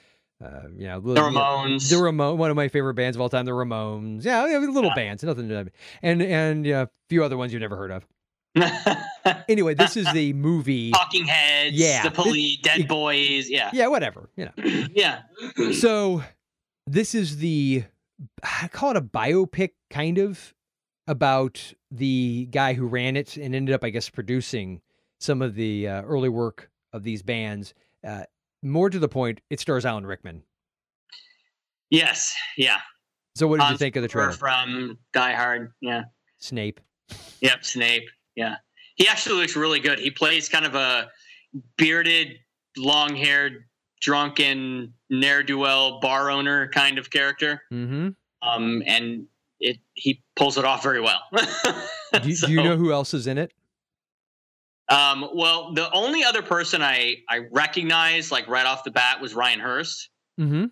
uh, you know, The Ramones. the Ramon, one of my favorite bands of all time, the Ramones. Yeah, little Yeah. bands, nothing to and and yeah, a few other ones you've never heard of. Anyway, this is the movie. Talking Heads. Yeah. The Police. Dead it- Boys. Yeah. Yeah, whatever. You know. Yeah. So this is the I call it a biopic kind of about the guy who ran it and ended up, I guess, producing some of the uh, early work of these bands. Uh, more to the point, it stars Alan Rickman. Yes. Yeah. So what did you think of the trailer? From Die Hard. Yeah. Snape. Yep. Snape. Yeah. He actually looks really good. He plays kind of a bearded, long haired, drunken, ne'er do well bar owner kind of character. Mm-hmm. Um, and it he pulls it off very well. Do, you- do you know who else is in it? Um, well, the only other person I I recognized like right off the bat was Ryan Hurst. Mm-hmm.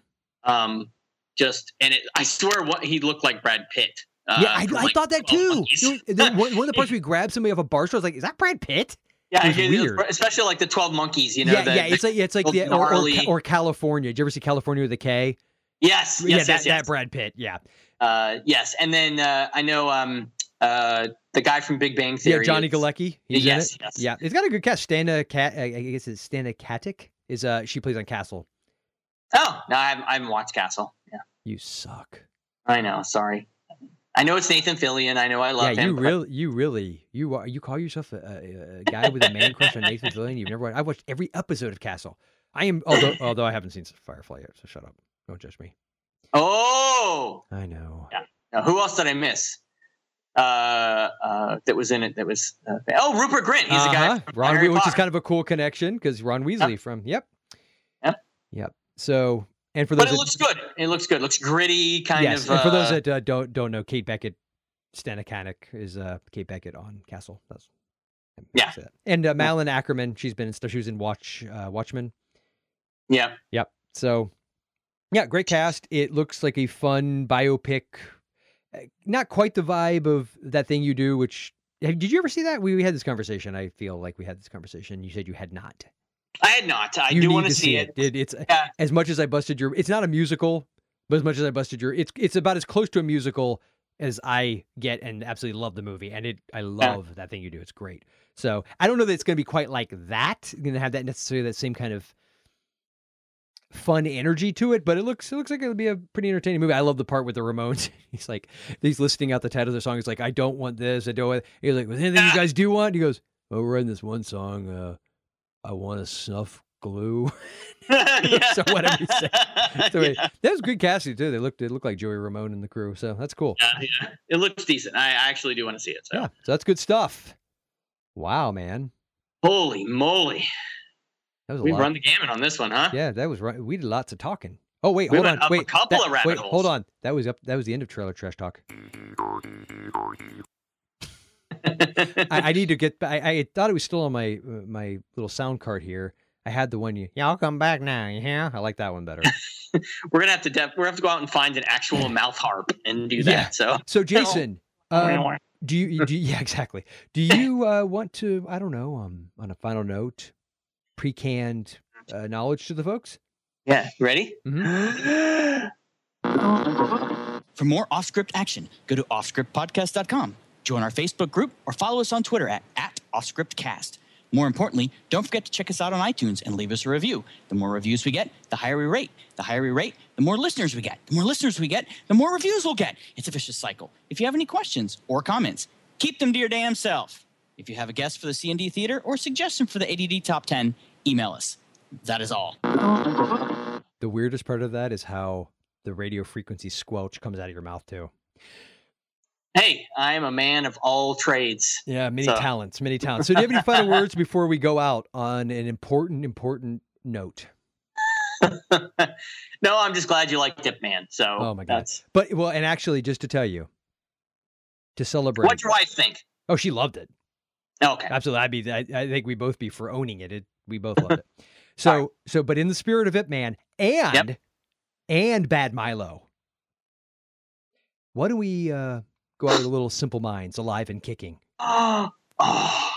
Um, just and it, I swear, what he looked like Brad Pitt. Uh, yeah, I, like, thought that too. Monkeys. You know, then one, one of the parts we grabbed somebody off a bar stool. I was like, "Is that Brad Pitt?" yeah, it it- weird. especially like the Twelve Monkeys. You know, yeah, the, yeah. the- It's like it's like the the or, or, or Kalifornia. Did you ever see Kalifornia with a K? yes, yes, yeah, yes, that, yes. that Brad Pitt. Yeah, Uh, yes, and then uh, I know um, uh, the guy from Big Bang Theory. yeah. Johnny Galecki. Yes, yes. Yeah, he's got a good cast. Stana Cat. I guess it's Stana Katic. Is uh she plays on Castle. Oh no, I haven't, I haven't watched Castle. Yeah, You suck. I know. Sorry. I know it's Nathan Fillion. I know I love yeah, him. you really, you really, you are. You call yourself a, a, a guy with a man crush on Nathan Fillion? You've never watched. I've watched every episode of Castle. I am, although although I haven't seen Firefly yet, so shut up. Don't judge me. Oh, I know. Yeah. Now, who else did I miss? Uh, uh, that was in it. That was uh, oh Rupert Grint. He's the guy. Uh-huh. From Ron, Harry which is kind of a cool connection because Ron Weasley from. Yep. Yep. Yep. So, and for those But it that, looks good. It looks good. It looks gritty, kind yes, of. and for those uh, that uh, don't don't know, Kate Beckett, Stanicanik is uh, Kate Beckett on Castle. That's Yeah. that's it. And uh, Malin Akerman, she's been in stuff. She was in Watch uh, Watchmen. yeah, Yep. So, yeah, great cast. It looks like a fun biopic. Uh, Not quite the vibe of that thing you do. Which did you ever see that? We, we had this conversation. I feel like we had this conversation. You said you had not. I had not. I you do want to see it. It- It's Yeah. as much as I busted your. It's not a musical, but as much as I busted your, it's it's about as close to a musical as I get, and absolutely love the movie. And it, I love that thing you do. It's great. So I don't know that it's going to be quite like that. Going to have that necessarily that same kind of fun energy to it, but it looks it looks like it'll be a pretty entertaining movie. I love the part with the Ramones. He's like he's listing out the titles of the song. He's like, I don't want this. I don't. Want... He's like, was anything you guys do want? He goes, well, we're in this one song. Uh, I want to snuff glue. so whatever he said. So wait, that was good casting too. They looked it looked like Joey Ramone and the crew. So that's cool. Yeah, yeah. It looks decent. I I actually do want to see it. So. Yeah, so that's good stuff. Wow, man, Holy moly. That was a We lot. run the gamut on this one, huh? Yeah, that was right. We did lots of talking. Oh wait, We hold on. up a Wait, couple that- of rabbit wait, holes. hold on. That was up. That was the end of trailer trash talk. I, I need to get. I, I thought it was still on my uh, my little sound card here. I had the one you. Yeah, I'll come back now. Yeah, I like that one better. We're gonna have to def- we're gonna have to go out and find an actual mouth harp and do that. Yeah. So So Jason, um, Do you, do you- yeah, exactly. Do you uh, want to, I don't know, um, on a final note, pre-canned uh, knowledge to the folks? Yeah, ready? Mm-hmm. For more off script action, go to offscriptpodcast.com, join our Facebook group, or follow us on Twitter at, at offscriptcast. More importantly, don't forget to check us out on iTunes and leave us a review. The more reviews we get, the higher we rate. The higher we rate, the more listeners we get. The more listeners we get, the more reviews we'll get. It's a vicious cycle. If you have any questions or comments, keep them to your damn self. If you have a guest for the C&D Theater or suggestion for the ADD Top 10, email us. That is all. The weirdest part of that is how the radio frequency squelch comes out of your mouth too. Hey, I am a man of all trades. Yeah, many So- talents, many talents. So, do you have any final words before we go out on an important, important note? No, I'm just glad you like Ip Man. So Oh my god! that's But well, and actually, just to tell you, to celebrate. what'd your wife think? Oh, she loved it. Okay. Absolutely. I'd be. I, I think we both be for owning it. it we both love it. So so, but in the spirit of it, man, and and Bad Milo. Why don't we uh, go out with a little Simple Minds, alive and kicking? Oh, oh.